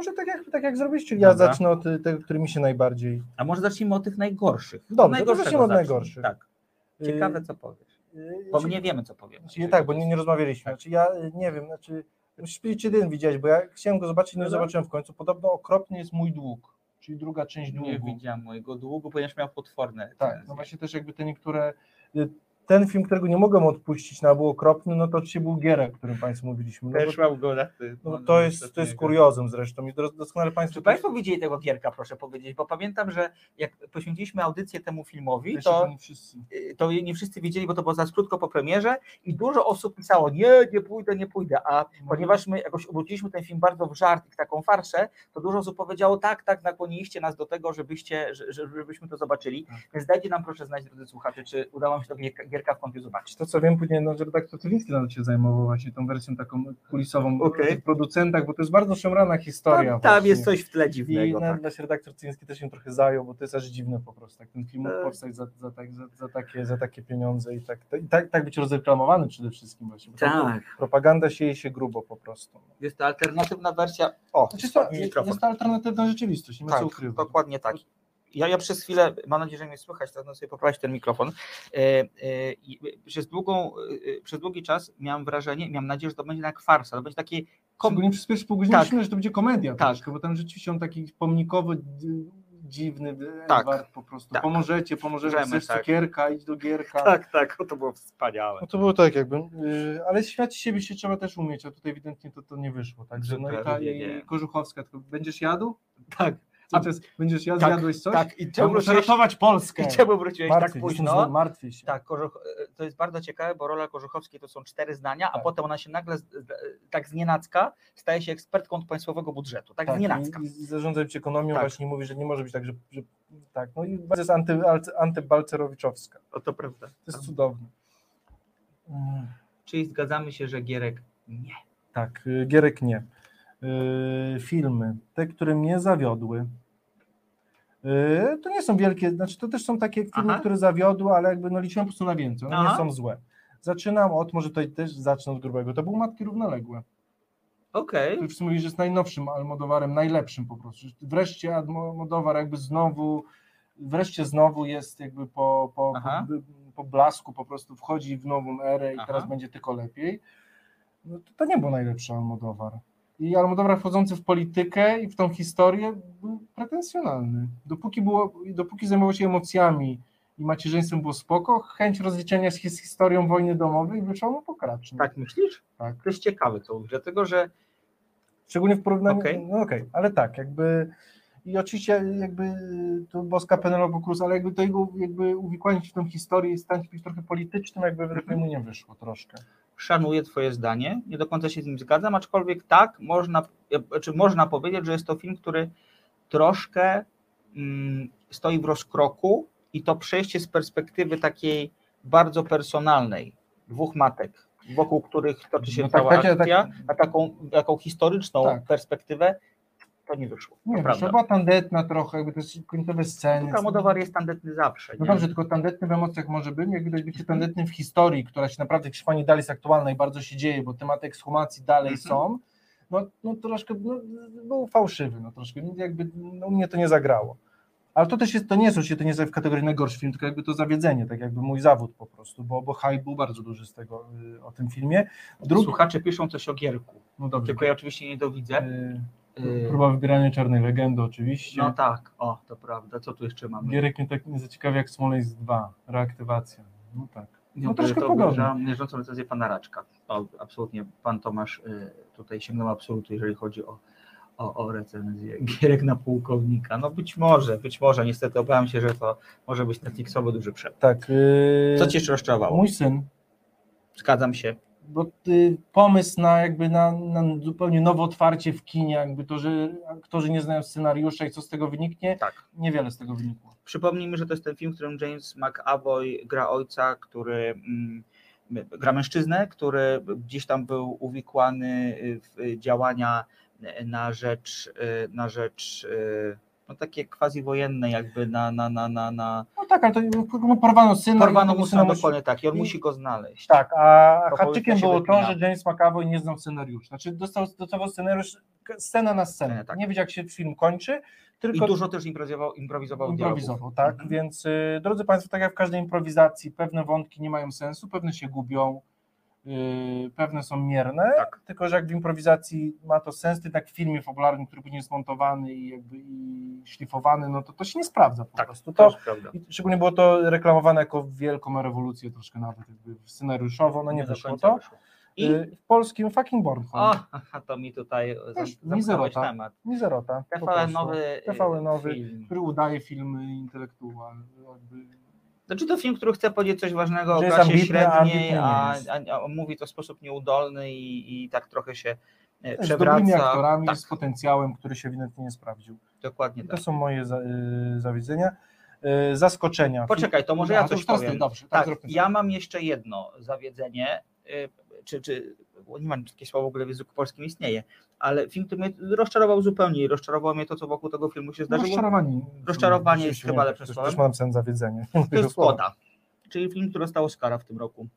Może tak jak, tak jak zrobiliście, ja Dobra. zacznę od y, tego, który mi się najbardziej... A może zacznijmy od tych najgorszych. Dobrze, to zacznijmy od najgorszych. Tak. Ciekawe, Yy, co powiesz. yy, Bo czy- my nie wiemy, co powiemy. Znaczy, nie, tak, bo nie, nie rozmawialiśmy. Znaczy, ja y, nie wiem, znaczy, czy jeden widziałeś, bo ja chciałem go zobaczyć, nie Dobra. zobaczyłem w końcu. Podobno okropny jest mój dług, czyli druga część długu. Nie widziałem mojego długu, ponieważ miał potworne. Tak, no właśnie też jakby te niektóre. Ten film, którego nie mogłem odpuścić na był okropny, no to oczywiście był Gierek, o którym Państwu mówiliśmy. No, Też bo, mam go na ty. no, to, jest, to jest kuriozum zresztą i dos- doskonale Państwo. Czy Państwo widzieli tego Gierka, proszę powiedzieć, bo pamiętam, że jak poświęciliśmy audycję temu filmowi, to, nie wszyscy. y, to nie wszyscy wiedzieli, bo to było za krótko po premierze i dużo osób pisało, nie, nie pójdę, nie pójdę, a ponieważ my jakoś obróciliśmy ten film bardzo w żart i w taką farszę, to dużo osób powiedziało, tak, tak, nakłoniliście nas do tego, żebyście, że- że- żebyśmy to zobaczyli, Tak. więc dajcie nam proszę znać, drodzy słuchacze, czy udało mi się tego Gierka- Gierka w zobaczyć. To co wiem, później no, że redaktor Cywiński nawet się zajmował właśnie tą wersją taką kulisową Okej. o tych producentach, bo to jest bardzo szemrana historia. Tam, tam jest coś w tle I dziwnego. nawet Tak. redaktor Cywiński też się trochę zajął, bo to jest aż dziwne po prostu, jak ten film mógł Tak. powstać za, za, tak, za, za, takie, za takie pieniądze i tak, i tak, tak być rozreklamowany przede wszystkim właśnie. Tak, Propaganda sieje się grubo po prostu. jest to alternatywna wersja. O, Znaczy, to, jest to alternatywna rzeczywistość, nie ma co Tak, ukrywać. dokładnie tak. Ja, ja przez chwilę, mam nadzieję, że mnie słychać, teraz sobie poprawić ten mikrofon. E, e, przez, długą, e, przez długi czas miałem wrażenie, miałem nadzieję, że to będzie jak farsa, to będzie takie. Szczególnie przez pierwsze pół godziny Tak. myślałem, że to będzie komedia Tak. troszkę, bo tam rzeczywiście on taki pomnikowo dziwny, Tak. Edward po prostu. Tak. Pomożecie, pomożemy, Możemy, chcesz tak. cukierka, idź do Gierka. Tak, tak, to było wspaniałe. No to było tak jakby, yy, ale świat siebie się trzeba też umieć, a tutaj ewidentnie to, to nie wyszło. Także no i, ta, nie. i Kożuchowska, tylko będziesz jadł? Tak, A-? Będziesz jadł, tak, jadłeś coś? tak. I Ja czemu wróciłeś, ratować Polskę. i czemu wróciłeś tak się, późno? jestem zły, martwię się. Tak, Kożuch, to jest bardzo ciekawe, bo rola Kożuchowskiej to są cztery zdania, a Tak. potem ona się nagle tak z nienacka staje się ekspertką od państwowego budżetu. Tak, z nienacka. i, i zarządzać ekonomią Tak. właśnie mówi, że nie może być tak, że, że tak, no i bardzo jest anty, anty- antybalcerowiczowska. O, to prawda. To jest cudowne. Mm, Czyli zgadzamy się, że Gierek nie. Tak, Gierek nie. Y, Filmy, te, które mnie zawiodły, to nie są wielkie, znaczy to też są takie filmy, Aha. które zawiodły, ale jakby no liczyłem po prostu na więcej, one nie Aha. są złe. Zaczynam od, może tutaj też zacznę od grubego, to był Matki Równoległe. Okej. który wszyscy mówili, że jest najnowszym Almodowarem, najlepszym po prostu. Wreszcie Almodowar jakby znowu, wreszcie znowu jest jakby po, po, po, po blasku po prostu wchodzi w nową erę i Aha. teraz będzie tylko lepiej. No to, to nie był najlepszy Almodowar. I Almodowar wchodzący w politykę i w tą historię był pretensjonalny. Dopóki, było, dopóki zajmował się emocjami i macierzyństwem było spoko, chęć rozliczenia się z historią wojny domowej wyszła mu pokracznie. Tak myślisz? Tak. To jest ciekawe to, dlatego że Szczególnie w porównaniu. Okej. No okej, ale tak, jakby. I oczywiście jakby to boska Penelope Cruz, ale jakby to jego jakby uwikłanie się w tą historię i stanie się trochę politycznym, jakby mnie mu nie wyszło troszkę. szanuję twoje zdanie, nie do końca się z nim zgadzam, aczkolwiek tak, można, czy można powiedzieć, że jest to film, który troszkę mm, stoi w rozkroku i to przejście z perspektywy takiej bardzo personalnej, dwóch matek, wokół których toczy się No tak, cała takie- akcja, tak- na taką, taką historyczną Tak. perspektywę, to nie wyszło. Nie to była tandetna trochę, jakby to jest końcowe sceny. Almodóvar jest tandetny zawsze. No nie? dobrze, tylko tandetny w emocjach może być, jak widać bycie tandetnym w historii, która się naprawdę Hiszpanii dalej jest aktualna i bardzo się dzieje, bo tematy ekshumacji dalej Mhm. są, no, no troszkę no, był fałszywy, no troszkę, jakby no, u mnie to nie zagrało. Ale to też jest, to nie jest oczywiście, to nie w kategorii najgorszy film, tylko jakby to zawiedzenie, tak jakby mój zawód po prostu, bo, bo hype był bardzo duży z tego, y, o tym filmie. Drugi, Słuchacze piszą coś o Gierku, no dobrze, tylko ja oczywiście nie dowidzę. Y, próba wybierania czarnej legendy oczywiście. No tak, o, to prawda. Co tu jeszcze mamy? Gierek nie tak nie zaciekawia jak Smoleńsk 2, reaktywacja. No tak. Nie, No troszkę to podobnie. mierzącą recenzję pana Raczka. O, absolutnie pan Tomasz y, tutaj sięgnął absolutu, jeżeli chodzi o, o, o recenzję. Gierek na pułkownika. No być może, być może. Niestety obawiam się, że to może być Netflixowy duży przep. Tak. y, Co cię jeszcze rozczarowało? Mój syn, Zgadzam się. Bo y, pomysł na jakby na, na zupełnie nowe otwarcie w kinie, jakby to, że aktorzy nie znają scenariusza i co z tego wyniknie, Tak. niewiele z tego wynikło. Przypomnijmy, że to jest ten film, w którym James McAvoy gra ojca, który mm, gra mężczyznę, który gdzieś tam był uwikłany w działania na rzecz, na rzecz no takie quasi wojenne jakby na, na, na, na, na... No tak, ale to no, porwano syna. porwano i mu syna musi- dokładnie tak i on i- musi go znaleźć. Tak, a haczykiem było to, że James McAvoy nie znał scenariusza. Znaczy dostał, dostawał scenariusz scena na scenę. Scenę, tak. Nie wiedział, jak się film kończy, I tylko dużo też improwizował, improwizował, improwizował, tak? Mhm. Więc y, drodzy Państwo, tak jak w każdej improwizacji, pewne wątki nie mają sensu, pewne się gubią, pewne są mierne, Tak. tylko że jak w improwizacji ma to sens, to tak w filmie fabularnym, który później jest montowany i jakby i szlifowany, no to to się nie sprawdza po Tak, prostu. to To, i szczególnie było to reklamowane jako wielką rewolucję troszkę nawet jakby scenariuszowo, no nie, do wyszło to. wyszło. I Y, W polskim fucking Bornholm. o, to mi tutaj mizerota. temat. Mizerota. TVN nowy, TVN nowy, film. który udaje filmy intelektualne. Jakby. Znaczy to film, który chce powiedzieć coś ważnego o klasie średniej, a, a, a mówi to w sposób nieudolny i, i tak trochę się e, Z dobrymi aktorami, Tak, z potencjałem, który się ewidentnie nie sprawdził. dokładnie I to tak. są moje za, y, zawiedzenia. Y, zaskoczenia. Poczekaj, to może ja coś powiem. Dobrze, tak, Tak, ja mam jeszcze jedno zawiedzenie, y, czy, czy nie mam takie słowo w ogóle w języku polskim istnieje, ale film, który mnie rozczarował zupełnie i rozczarowało mnie to, co wokół tego filmu się zdarzyło. rozczarowanie. Rozczarowanie jest chyba lepszym też- słowem. Też mam sen zawiedzenie. To jest Koda, czyli film, który dostał Oscara w tym roku.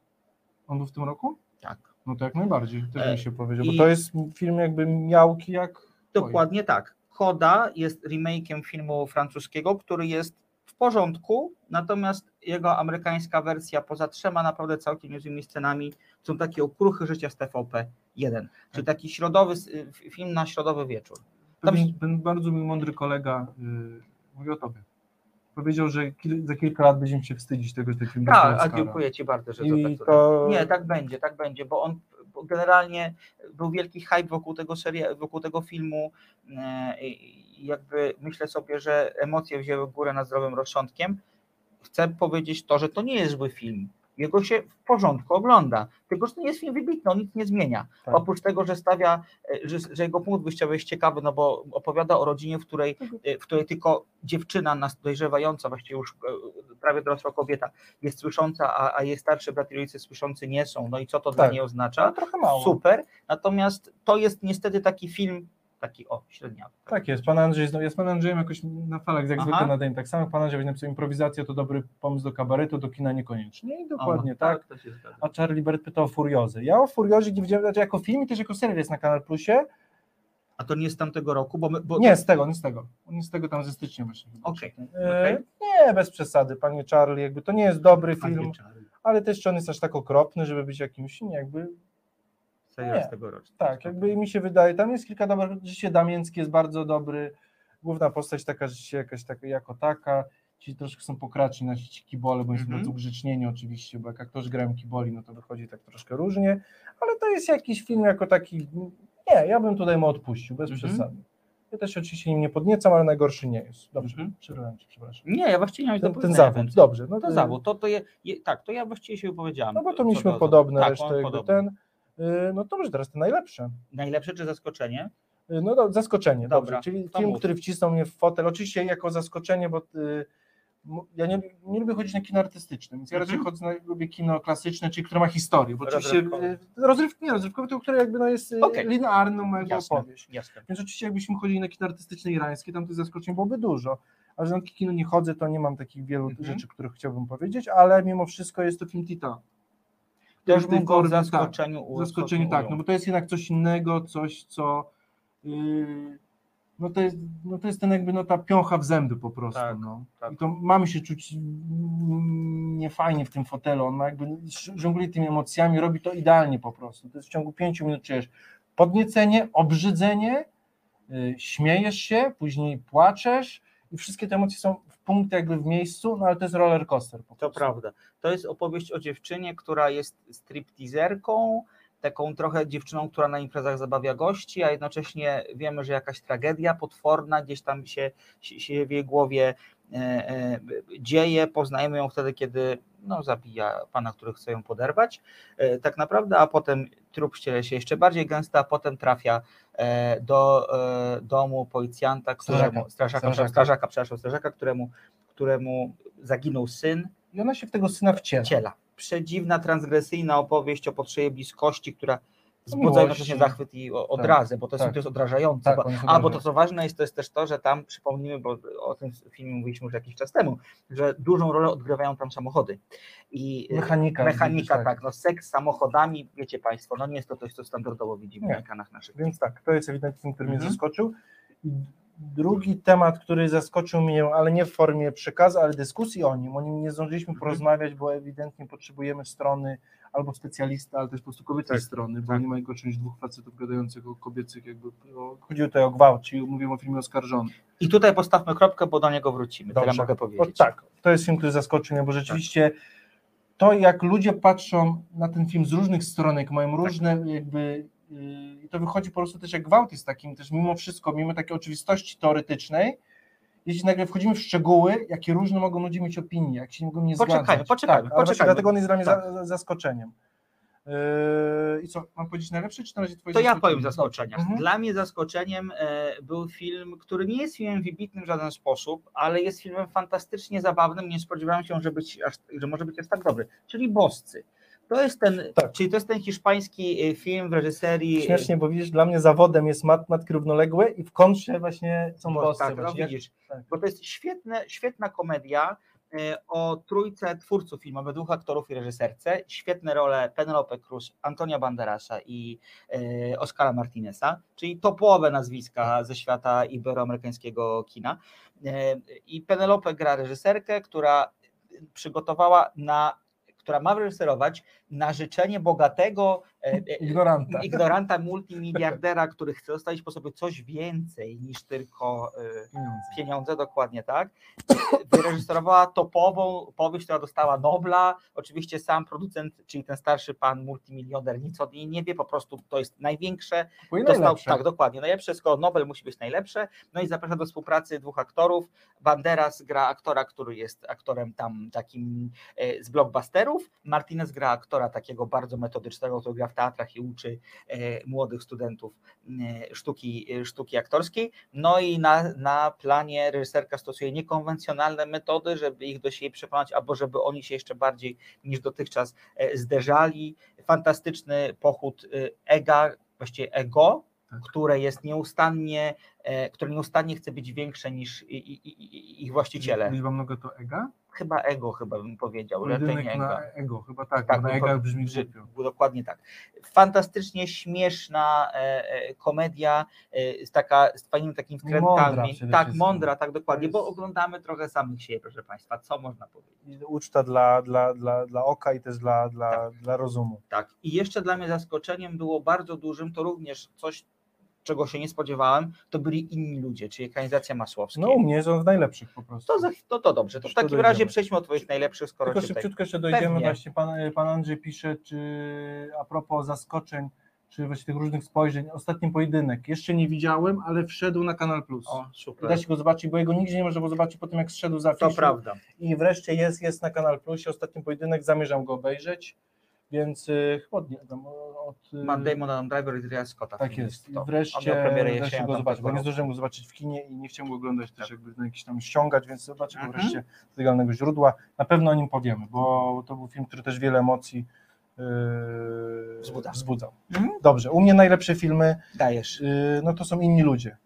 On był w tym roku? Tak. No to jak najbardziej, też E, mi się powiedział, bo to jest film jakby miałki jak... Dokładnie tak. Koda jest remake'iem filmu francuskiego, który jest porządku, natomiast jego amerykańska wersja poza trzema naprawdę całkiem niezłymi scenami są takie okruchy życia z TVP 1, Tak. czyli taki środowy film na środowy wieczór. Tam Ten, ten bardzo mi mądry kolega, y, mówi o tobie, powiedział, że kil, za kilka lat będziemy się wstydzić tego, że ten film Tak, a dziękuję Ci bardzo, że to I tak to- Nie, tak będzie, tak będzie, bo on bo generalnie był wielki hype wokół tego serii, wokół tego filmu e, i jakby myślę sobie, że emocje wzięły górę nad zdrowym rozsądkiem. Chcę powiedzieć to, że to nie jest zły film. Jego się w porządku ogląda, tylko że to nie jest film wybitny, on nic nie zmienia. Tak. Oprócz tego, że stawia, e, że, że jego punkt wyjściowy jest ciekawy, no bo opowiada o rodzinie, w której, e, w której tylko dziewczyna nas dojrzewająca, właściwie już e, prawie dorosła kobieta, jest słysząca, a, a jej starszy brat i rodzice słyszący nie są. No i co to dla Tak. niej No, oznacza? trochę mało. Super. Natomiast to jest niestety taki film, taki o, średniawy. Tak jest, pan Andrzej, z panem Andrzejem jakoś na falach jak Aha. zwykle nadaję tak samo, pan Andrzej napisał improwizacja to dobry pomysł do kabaretu, do kina niekoniecznie i dokładnie O, tak. zgadza. A Charlie Bird pytał o Furiozę. Ja o Furiozie nie widziałem, znaczy jako film i też jako serial jest na Kanal Plusie. A to nie z tamtego roku, bo, my, bo Nie, z tego, nie z tego. Nie z tego tam ze stycznia właśnie. Okej. E, okej. Nie, bez przesady, panie Charlie, jakby to nie jest dobry film, ale też czy on jest aż tak okropny, żeby być jakimś, nie, jakby, Roku. tak, jakby mi się wydaje, tam jest kilka dobrych, życie Damięckie jest bardzo dobry, główna postać taka, że się jakaś taka, jako taka, ci troszkę są pokraczni na ci kibole, bo są Mhm. bardzo ugrzecznieni oczywiście, bo jak aktorzy grają kiboli, no to wychodzi tak troszkę różnie, ale to jest jakiś film jako taki, nie, ja bym tutaj mu odpuścił, bez Mhm. przesady. Ja też oczywiście nim nie podniecam, ale najgorszy nie jest. Dobrze, Mhm. przerwałem ci, przepraszam. Nie, ja właściwie do Ten, ten zawód, więcej. dobrze. No To zawód, to, to je, je, tak, to ja właściwie się wypowiedziałem. No bo to mieliśmy do- podobne tak, resztę, ten. Y, No dobrze, teraz te najlepsze. Najlepsze czy zaskoczenie? Y, No do, zaskoczenie, Dobra, dobrze. Czyli to film, mów. który wcisnął mnie w fotel. Oczywiście jako zaskoczenie, bo y, ja nie, nie lubię chodzić na kino artystyczne, więc ja Mhm. raczej chodzę na, lubię kino klasyczne, czyli które ma historię. Bo oczywiście Rozrywkowe. y, rozrywki, nie rozrywkowe, to które jakby no jest y, Okej. linearną mojego Jasne, opowieść. jasne. Więc oczywiście jakbyśmy chodzili na kino artystyczne irańskie, tam tych zaskoczeń byłoby dużo. A że na kino nie chodzę, to nie mam takich wielu Mhm. rzeczy, których chciałbym powiedzieć, ale mimo wszystko jest to film Titan. Też bym go formie, tak. zaskoczeniu tak, no bo to jest jednak coś innego, coś co yy, no, to jest, no to jest ten jakby no ta piącha w zęby po prostu. Tak, no. tak. I to mamy się czuć niefajnie w tym fotelu, on ma jakby żongluje tymi emocjami, robi to idealnie po prostu. To jest w ciągu pięciu minut czujesz podniecenie, obrzydzenie, yy, śmiejesz się, później płaczesz i wszystkie te emocje są punkt jakby w miejscu, no ale to jest roller coaster To prawda. To jest opowieść o dziewczynie, która jest stripteaserką, taką trochę dziewczyną, która na imprezach zabawia gości, a jednocześnie wiemy, że jakaś tragedia potworna gdzieś tam się, się, w jej głowie e, e, dzieje. Poznajemy ją wtedy, kiedy no, zabija pana, który chce ją poderwać, e, tak naprawdę, a potem trup ściele się jeszcze bardziej gęsto, a potem trafia do domu policjanta, któremu, Strażaka. strażaka, Strażaka. strażaka, przepraszam, strażaka, któremu, któremu zaginął syn, I ona się w tego syna wciela. ciela. Przedziwna, transgresyjna opowieść o potrzebie bliskości, która wzbudza jednocześnie zachwyt i odrazę, bo to jest, tak. to jest odrażające. Tak, bo, a, bo to co ważne jest, to jest też to, że tam, przypomnijmy, bo o tym filmie mówiliśmy już jakiś czas temu, że dużą rolę odgrywają tam samochody. I Mechanika. mechanika, widzisz, tak, no seks z samochodami, wiecie Państwo, no nie jest to coś, co standardowo widzimy Nie. na ekranach naszych. Więc tak, to jest ewidentnie film, który mnie Mhm. zaskoczył. Drugi temat, który zaskoczył mnie, ale nie w formie przekazu, ale dyskusji o nim. O nim nie zdążyliśmy Mhm. porozmawiać, bo ewidentnie potrzebujemy strony albo specjalista, ale też po prostu kobiecej Tak, strony, bo tak. nie ma jego czymś dwóch facetów gadających o kobiecych, jakby o, chodziło tutaj o gwałt, czyli mówimy o filmie oskarżony. I tutaj postawmy kropkę, bo do niego wrócimy. Tyle Dobrze. mogę O, powiedzieć. tak, to jest film, który zaskoczył mnie, bo rzeczywiście to, jak ludzie patrzą na ten film z różnych stronek, mają Tak. różne jakby i to wychodzi po prostu też jak gwałt jest takim też mimo wszystko, mimo takiej oczywistości teoretycznej, jeśli nagle wchodzimy w szczegóły, jakie różne mogą ludzie mieć opinie, jak się mogą nie Poczekajmy, zgadzać. poczekajmy, tak, poczekajmy. dlatego on jest dla mnie Tak. za, za, zaskoczeniem. Yy, I co, mam powiedzieć najlepsze, czy na razie twoje To ja powiem zaskoczeniach. Mhm. Dla mnie zaskoczeniem e, był film, który nie jest filmem wybitnym w żaden sposób, ale jest filmem fantastycznie zabawnym. Nie spodziewałem się, że, być aż, że może być aż tak dobry. Czyli Boscy. To jest ten, Tak. czyli to jest ten hiszpański e, film w reżyserii. e, Śmiesznie, bo widzisz, dla mnie zawodem jest mat, matki równoległe i w kontrze właśnie są Bo, boscy. tak, no właśnie. Jak- widzisz, tak. bo to jest świetne, świetna komedia e, o trójce twórców filmowych, dwóch aktorów i reżyserce. Świetne role Penelope Cruz, Antonia Banderasa i e, Oscara Martineza, czyli topowe nazwiska ze świata iberoamerykańskiego kina. E, I Penelope gra reżyserkę, która przygotowała na która ma wyreżyserować na życzenie bogatego Ignoranta. ignoranta multimiliardera, który chce zostawić po sobie coś więcej niż tylko e, Pieniądze. pieniądze, dokładnie tak. Wyreżyserowała topową powieść, która dostała Nobla. Oczywiście sam producent, czyli ten starszy pan multimilioner, nic od niej nie wie, po prostu to jest największe. I Dostał, najlepsze. tak, dokładnie. Najlepsze, skoro Nobel musi być najlepsze. No i zaprasza do współpracy dwóch aktorów. Banderas gra aktora, który jest aktorem tam takim e, z blockbusterów. Martinez gra aktora takiego bardzo metodycznego, który gra w teatrach i uczy e, młodych studentów e, sztuki, e, sztuki aktorskiej. No i na, na planie reżyserka stosuje niekonwencjonalne metody, żeby ich do siebie przekonać, albo żeby oni się jeszcze bardziej niż dotychczas zderzali. Fantastyczny pochód ega, właściwie ego, Tak. które jest nieustannie, które nieustannie chce być większe niż ich właściciele. Liczba mnoga to ega? Chyba ego, chyba bym powiedział, raczej Pojedynek nie ego. na ego, chyba tak, Tak, na ega brzmi głupio. Dokładnie tak. Fantastycznie śmieszna e, e, komedia, e, z, taka, z fajnymi takimi wkrętami. Tak, wszystkim. mądra, tak dokładnie, bo oglądamy trochę samych siebie, proszę Państwa, co można powiedzieć. Uczta dla, dla, dla, dla oka i też dla, dla, Tak. dla rozumu. Tak. I jeszcze dla mnie zaskoczeniem było bardzo dużym, to również coś, czego się nie spodziewałem, to byli inni ludzie, czyli ekranizacja Masłowskiej. No u mnie jest on w najlepszych po prostu. to, za, to, to dobrze, to w takim dojdziemy. razie przejdźmy od Twoich najlepszych, skoro Tylko tutaj... szybciutko jeszcze dojdziemy, Pewnie. właśnie pan, pan Andrzej pisze, czy a propos zaskoczeń, czy właśnie tych różnych spojrzeń, ostatni pojedynek, jeszcze nie widziałem, ale wszedł na Kanal Plus. O, I super. da się go zobaczyć, bo jego nigdzie nie można było zobaczyć po tym, jak zszedł za To prawda. I wreszcie jest, jest na Kanal Plusie, ostatni pojedynek, zamierzam go obejrzeć, więc y, chyba od, nie, tam, od y, Matt Damon, Adam Driver i Ridley Scotta. Tak jest. I wreszcie, wreszcie go zobaczyć, bo nie zdążyłem go zobaczyć w kinie i nie chciałem go oglądać też Tak. jakby na jakiś tam ściągać, więc zobaczę go Mhm. wreszcie z legalnego źródła. Na pewno o nim powiemy, bo to był film, który też wiele emocji yy, Wzbudza. wzbudzał. Mhm. Dobrze, u mnie najlepsze filmy, Dajesz. yy, no to są inni ludzie.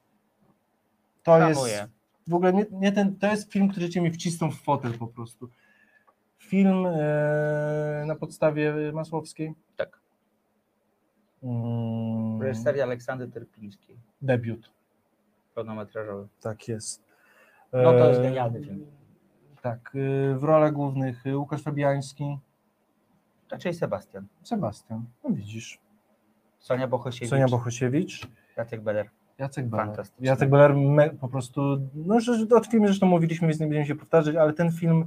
To jest w ogóle nie, nie ten, to jest film, który cię mi wcisnął w fotel po prostu. Film yy, na podstawie Masłowskiej. Tak. Mm, W reżyserii Aleksander Terpiński, debiut. pełnometrażowy. Tak jest. No to jest E, genialny film. Tak, e, w rolach głównych e, Łukasz Fabiański, Raczej Sebastian. Sebastian, no widzisz, Sonia Bohosiewicz, Sonia Bohosiewicz, Jacek Beler. Jacek Beller. Fantastyczny. Jacek Beller me, po prostu, no że o tym filmie zresztą mówiliśmy, więc nie będziemy się powtarzać, ale ten film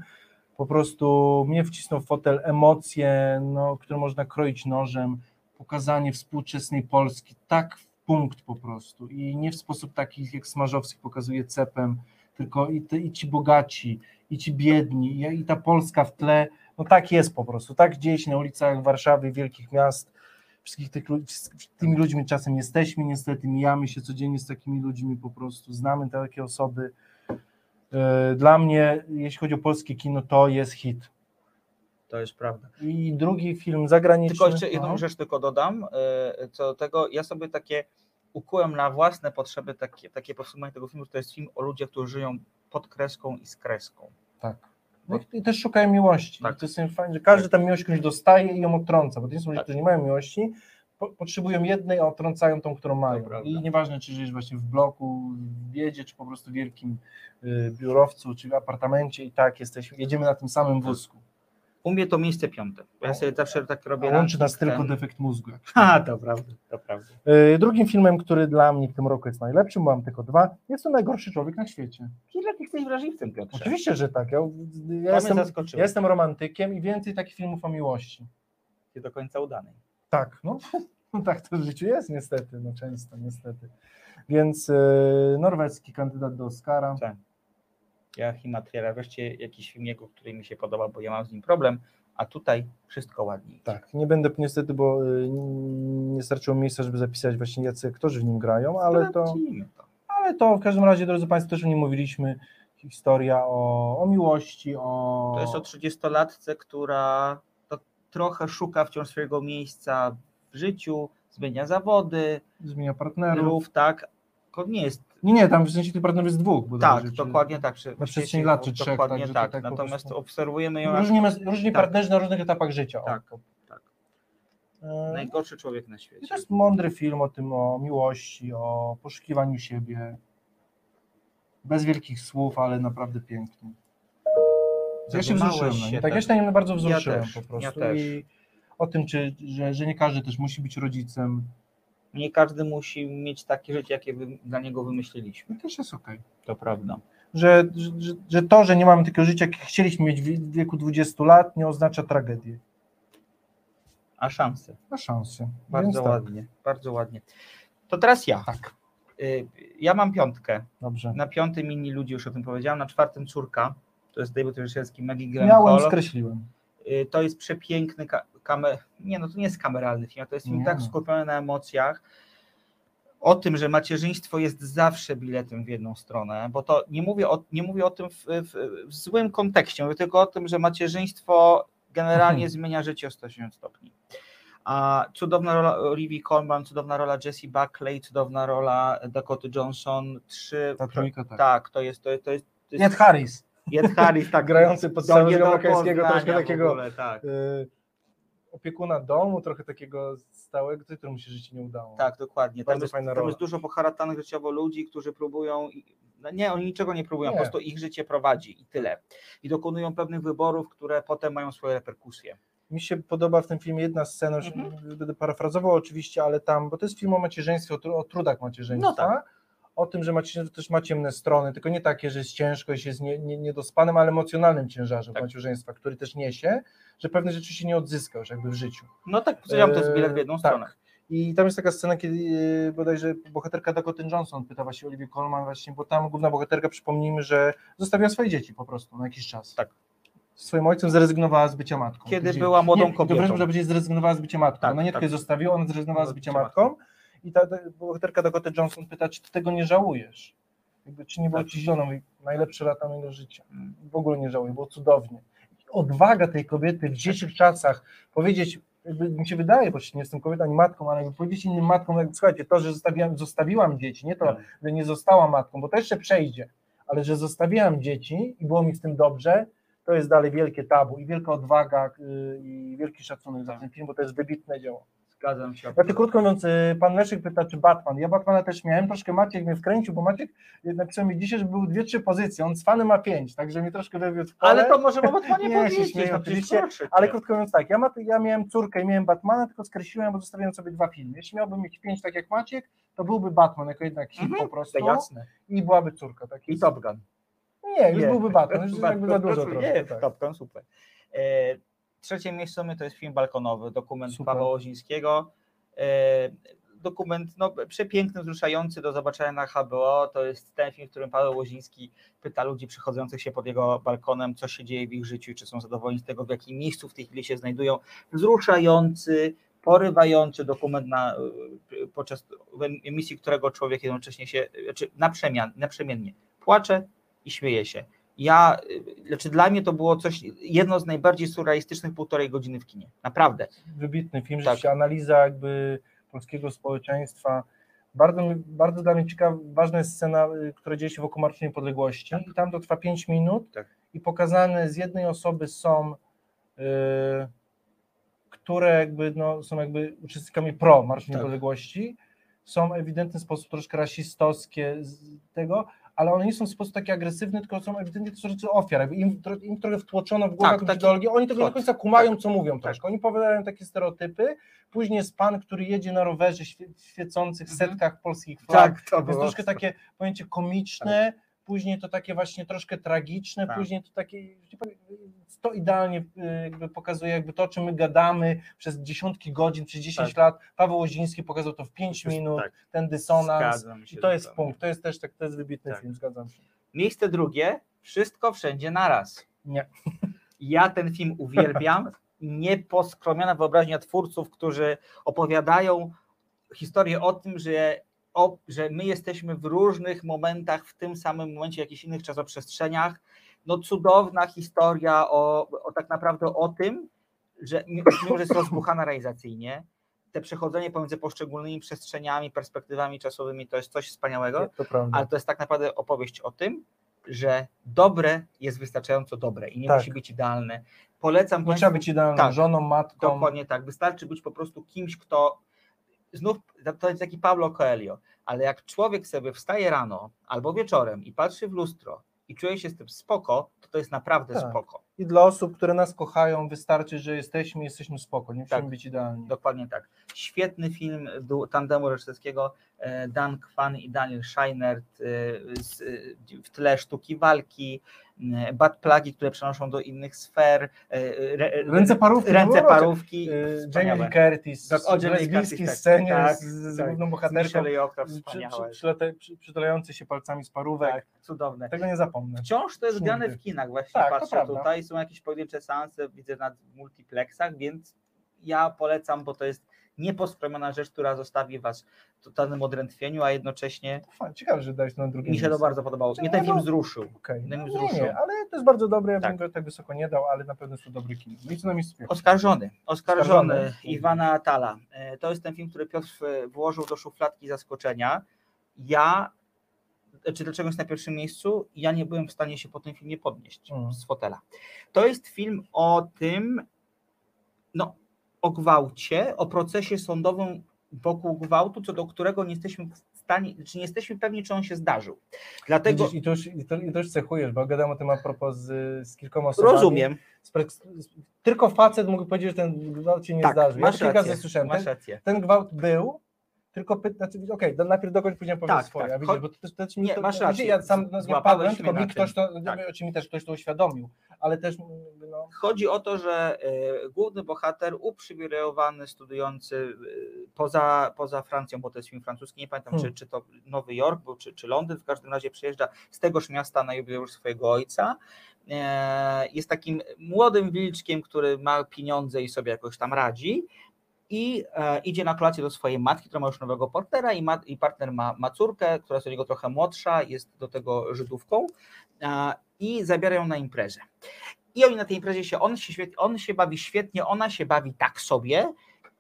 po prostu mnie wcisnął w fotel, emocje, no, które można kroić nożem, pokazanie współczesnej Polski, tak w punkt po prostu i nie w sposób taki, jak Smarzowski pokazuje cepem, tylko i, te, i ci bogaci, i ci biedni, i, i ta Polska w tle, no tak jest po prostu, tak się na ulicach Warszawy, wielkich miast, wszystkich tych ludzi, tymi ludźmi czasem jesteśmy niestety, mijamy się codziennie z takimi ludźmi po prostu, znamy takie osoby. E, Dla mnie, jeśli chodzi o polskie kino, to jest hit. To jest prawda. I drugi film zagraniczny. Tylko jeszcze jedną no. rzecz tylko dodam, e, co do tego, ja sobie takie ukułem na własne potrzeby takie, takie podsumowanie tego filmu, że to jest film o ludziach, którzy żyją pod kreską i z kreską. Tak. No i- też szukają miłości. Tak. To jest fajne, że każdy tam miłość kogoś dostaje i ją odtrąca, bo to nie są ludzie, Tak. którzy nie mają miłości, po, potrzebują jednej, a odtrącają tą, którą mają. I nieważne, czy żyjesz właśnie w bloku, w biedzie, czy po prostu w wielkim y, biurowcu, czy w apartamencie i tak jesteśmy, jedziemy na tym samym wózku. U mnie to miejsce piąte. Ja sobie zawsze tak robię. A łączy nas ranking tylko ten. defekt mózgu. Ha, to prawda, to prawda. Y, Drugim filmem, który dla mnie w tym roku jest najlepszym, bo mam tylko dwa, jest to najgorszy człowiek na świecie. Ile ty jesteś wrażliwym, Piotrze? Oczywiście, że tak. Ja, ja, jestem, ja jestem romantykiem i więcej takich filmów o miłości. Nie do końca udanej. Tak, no, no tak to w życiu jest niestety, no często niestety. Więc e, norweski kandydat do Oscara. Tak. Ja Himatriera, wreszcie jakiś film jego, który mi się podoba, bo ja mam z nim problem, a tutaj wszystko ładniej. Tak, nie będę niestety, bo e, nie starczyło miejsca, żeby zapisać właśnie jacy aktorzy w nim grają, ale to, ale to w każdym razie, drodzy Państwo, też o nim mówiliśmy, historia o, o miłości, o... To jest o 30-latce, która trochę szuka wciąż swojego miejsca w życiu, zmienia zawody, zmienia partnerów. rów, tak. To nie jest. Nie, nie, tam w sensie tych partnerów jest dwóch. Tak, bodajże, czy- dokładnie tak. przy- na przestrzeni lat czy trzech, Dokładnie tak, tak. tak Natomiast prostu- obserwujemy ją. jak Różni, różni Tak. partnerzy na różnych etapach życia. Tak, tak. E, Najgorszy człowiek na I świecie. to jest mądry film o tym, o miłości, o poszukiwaniu siebie. Bez wielkich słów, ale naprawdę piękny. Ja się wzruszyłem. na się. Tak, tak. ja się na nim bardzo wzruszyłem też, po ja prostu. też. I o tym, czy, że, że nie każdy też musi być rodzicem. Nie każdy musi mieć takie życie, jakie dla niego wymyśliliśmy. To też jest okej. To prawda. Że, że, że- to, że nie mamy takiego życia, jakie chcieliśmy mieć w wieku 20 lat, nie oznacza tragedii. A szanse. Ma szansę. Bardzo tak. ładnie, bardzo ładnie. To teraz ja. Tak, Y, Ja mam piątkę. dobrze. Na piątym inni ludzie już o tym powiedziałem, na czwartym córka. To jest David Ryszewski, Maggie Miałem, Gyllenhaal. skreśliłem. Y, To jest przepiękny ka- kamer... Nie, no to nie jest kameralny film, to jest film Nie. tak skupiony na emocjach. O tym, że macierzyństwo jest zawsze biletem w jedną stronę, bo to nie mówię o, nie mówię o tym w, w, w złym kontekście, mówię tylko o tym, że macierzyństwo generalnie Mhm. zmienia życie o 180 stopni. A cudowna rola Olivia Colman, cudowna rola Jessie Buckley, cudowna rola Dakota Johnson, trzy. Ta trójka, tak. tak, to jest to, jest- to jest. To jest Ed Harris, Ed Harris, tak. grający pod do amerykańskiego, troszkę takiego ogóle, tak. y, opiekuna domu, trochę takiego stałego, któremu się życie nie udało. Tak, dokładnie. Tam Bardzo jest, fajna tam rola. jest dużo poharatanych życiowo ludzi, którzy próbują. No nie, oni niczego nie próbują, Nie. po prostu ich życie prowadzi i tyle. I dokonują pewnych wyborów, które potem mają swoje reperkusje. Mi się podoba w tym filmie jedna scena, już Mhm. będę parafrazował oczywiście, ale tam, bo to jest film o macierzyństwie, o trudach macierzyństwa, No tak. O tym, że macierzyństwo też ma ciemne strony, tylko nie takie, że jest ciężko i się jest nie, nie, niedospanym, ale emocjonalnym ciężarem Tak. macierzyństwa, który też niesie, że pewne rzeczy się nie odzyska już jakby w życiu. No tak, powiedziałem, to jest bilet w jedną Eee, stronę. Tak. I tam jest taka scena, kiedy e, bodajże bohaterka Dakota Johnson pyta właśnie Olivia Colman właśnie, bo tam główna bohaterka, przypomnijmy, że zostawiła swoje dzieci po prostu na jakiś czas. Tak. Swoim ojcem zrezygnowała z bycia matką. Kiedy była młodą nie, kobietą. Można powiedzieć, zrezygnowała z bycia matką. Tak, Ona nie tak. tylko zostawiła, ona zrezygnowała z bycia bycia matką. I ta, bohaterka Dakota Johnson pyta, czy ty tego nie żałujesz? Jakby, czy nie było ci mówi, najlepsze lata mojego życia. W ogóle nie żałuję, było cudownie. Odwaga tej kobiety w dzisiejszych czasach powiedzieć, jakby mi się wydaje, bo nie jestem kobietą ani matką, ale jakby powiedzieć innym matkom, jak, słuchajcie, to, że zostawiłam, zostawiłam dzieci, nie to, Tak. że nie zostałam matką, bo to jeszcze przejdzie, ale że zostawiłam dzieci i było mi z tym dobrze, to jest dalej wielkie tabu i wielka odwaga yy, i wielki szacunek za ten film, bo to jest wybitne dzieło. Zgadzam się. Ja tylko krótko mówiąc, y, pan Leszek pyta, czy Batman. Ja Batmana też miałem, troszkę Maciek mnie wkręcił, bo Maciek napisał mi dzisiaj, że były dwie, trzy pozycje, on z fanem ma pięć, także mnie troszkę wywiódł. Ale to może o Batmanie Nie, się powiedzieć. śmieję, no oczywiście, Ale krótko mówiąc tak, ja, ma, ja miałem córkę i miałem Batmana, tylko skreśliłem, bo zostawiłem sobie dwa filmy. Jeśli miałbym mieć pięć, tak jak Maciek, to byłby Batman jako jednak hit Mhm, po prostu To jasne. i byłaby córka. Tak I. Top Gun. Nie, już Nie. byłby Batman, już jakby za dużo Nie, trochę. Tak. Top Gun, super. E, trzecie miejsce mnie to jest film balkonowy, dokument Super. Pawła Łozińskiego. E, dokument no, przepiękny, wzruszający do zobaczenia na HBO. To jest ten film, w którym Paweł Łoziński pyta ludzi przychodzących się pod jego balkonem, co się dzieje w ich życiu, czy są zadowoleni z tego, w jakim miejscu w tej chwili się znajdują. Wzruszający, porywający dokument, na, y, podczas emisji którego człowiek jednocześnie się, znaczy naprzemian, naprzemiennie płacze i śmieje się. Ja, y, znaczy dla mnie to było coś, jedno z najbardziej surrealistycznych półtorej godziny w kinie. Naprawdę. Wybitny film, Tak. rzeczywiście analiza jakby polskiego społeczeństwa. Bardzo, bardzo dla mnie ciekawa, ważna jest scena, y, która dzieje się wokół Marszu Niepodległości i tam to trwa 5 minut Tak. i pokazane z jednej osoby są, y, które jakby no, są jakby uczestnikami pro Marszu Tak. Niepodległości, są w ewidentny sposób troszkę rasistowskie z tego, ale one nie są w sposób taki agresywny, tylko są ewidentnie to rzeczy ofiar, im, im trochę wtłoczono w głowę Tak, taki ideologię, oni tego do końca kumają, Tak. co mówią troszkę, oni powiadają takie stereotypy, później jest pan, który jedzie na rowerze świe, świecących Mhm. setkach polskich flag, to jest troszkę takie pojęcie komiczne, później to takie właśnie troszkę tragiczne, Tak. później to takie, to idealnie y, jakby pokazuje jakby to, o czym my gadamy przez dziesiątki godzin, przez 10 Tak. lat. Paweł Łoziński pokazał to w 5 minut, Tak, ten dysonans i to jest punkt, to jest też tak, to jest wybitny Tak. film, zgadzam się. Miejsce drugie, wszystko wszędzie naraz. Nie. Ja ten film uwielbiam. Nieposkromiona wyobraźnia twórców, którzy opowiadają historię o tym, że, o, że my jesteśmy w różnych momentach, w tym samym momencie, w jakichś innych czasoprzestrzeniach. No cudowna historia o, o tak naprawdę o tym, że mimo że jest rozbuchana realizacyjnie, te przechodzenie pomiędzy poszczególnymi przestrzeniami, perspektywami czasowymi to jest coś wspaniałego To ale to jest tak naprawdę opowieść o tym, że dobre jest wystarczająco dobre i nie Tak. musi być idealne. Polecam Nie Państwu, trzeba być idealną tak, żoną, matką. dokładnie tak, wystarczy być po prostu kimś, kto znów, to jest taki Pablo Coelho, ale jak człowiek sobie wstaje rano albo wieczorem i patrzy w lustro i czuje się z tym spoko, to to jest naprawdę Tak. spoko. I dla osób, które nas kochają, wystarczy, że jesteśmy, jesteśmy spoko, nie musimy Tak. być idealni. Dokładnie tak. Świetny film tandemu reżyserskiego Dan Kwan i Daniel Scheinert, e, e, w tle sztuki walki, e, bad plagi, które przenoszą do innych sfer, e, re, Ręce parówki. ręce no, parówki, Y, Jamie wspaniałe. Lee Curtis Tak, o, Jamie lesbijskiej Curtis, tak, scenie tak, z, tak. główną bohaterką, przytulający się palcami z parówek. Tak, cudowne. Tego nie zapomnę. Wciąż to jest grane w kinach, właśnie Tak, patrzę tutaj, są jakieś pojedyncze seanse, widzę na multiplexach, więc ja polecam, bo to jest nieposkromiona rzecz, która zostawi Was w totalnym odrętwieniu, a jednocześnie Fajnie, Ciekawe, że dałeś na drugie mi się to miejsce. bardzo podobało. Mnie ten film no, wzruszył. Okej, Mnie no, nie, nie, ale to jest bardzo dobre, ja Tak. bym go tak wysoko nie dał, ale na pewno jest to dobry film. No i co na miejscu pierwszym? Oskarżony, oskarżony Oskarżony. Iwana Atala. E, To jest ten film, który Piotr e, włożył do szufladki zaskoczenia. Ja, czy dlaczego jest na pierwszym miejscu? Ja nie byłem w stanie się po tym filmie podnieść Mm. z fotela. To jest film o tym, no, o gwałcie, o procesie sądowym wokół gwałtu, co do którego nie jesteśmy w stanie, czy nie jesteśmy pewni, czy on się zdarzył. Dlatego Widzisz, i, to już, i, to, I to już cechujesz, bo gadam o tym a propos z, z kilkoma osobami. rozumiem. Tylko facet mógł powiedzieć, że ten gwałt się nie tak, zdarzył. Ja masz to kilka rację, słyszałem. masz Ten, rację. ten gwałt był, tylko py... znaczy, okej, okay, najpierw dokończ, później powiem Tak, swoje. tak. widzisz, bo to, to, to, Nie, to, masz rację. Ja sam no, padłem, tylko mi ktoś to, Tak. tak. mi też ktoś to uświadomił, ale też no, Chodzi o to, że e, główny bohater, uprzywilejowany, studiujący e, poza, poza Francją, bo to jest film francuski, nie pamiętam, Hmm. czy, czy to Nowy Jork, był, czy, czy Londyn, w każdym razie przyjeżdża z tegoż miasta na jubileusz swojego ojca. E, Jest takim młodym wilczkiem, który ma pieniądze i sobie jakoś tam radzi. I e, idzie na kolację do swojej matki, która ma już nowego partnera, i, ma, i partner ma, ma córkę, która jest od niego trochę młodsza, jest do tego Żydówką, e, i zabiera ją na imprezę. I oni na tej imprezie się, on się, świetnie, on się bawi świetnie, ona się bawi tak sobie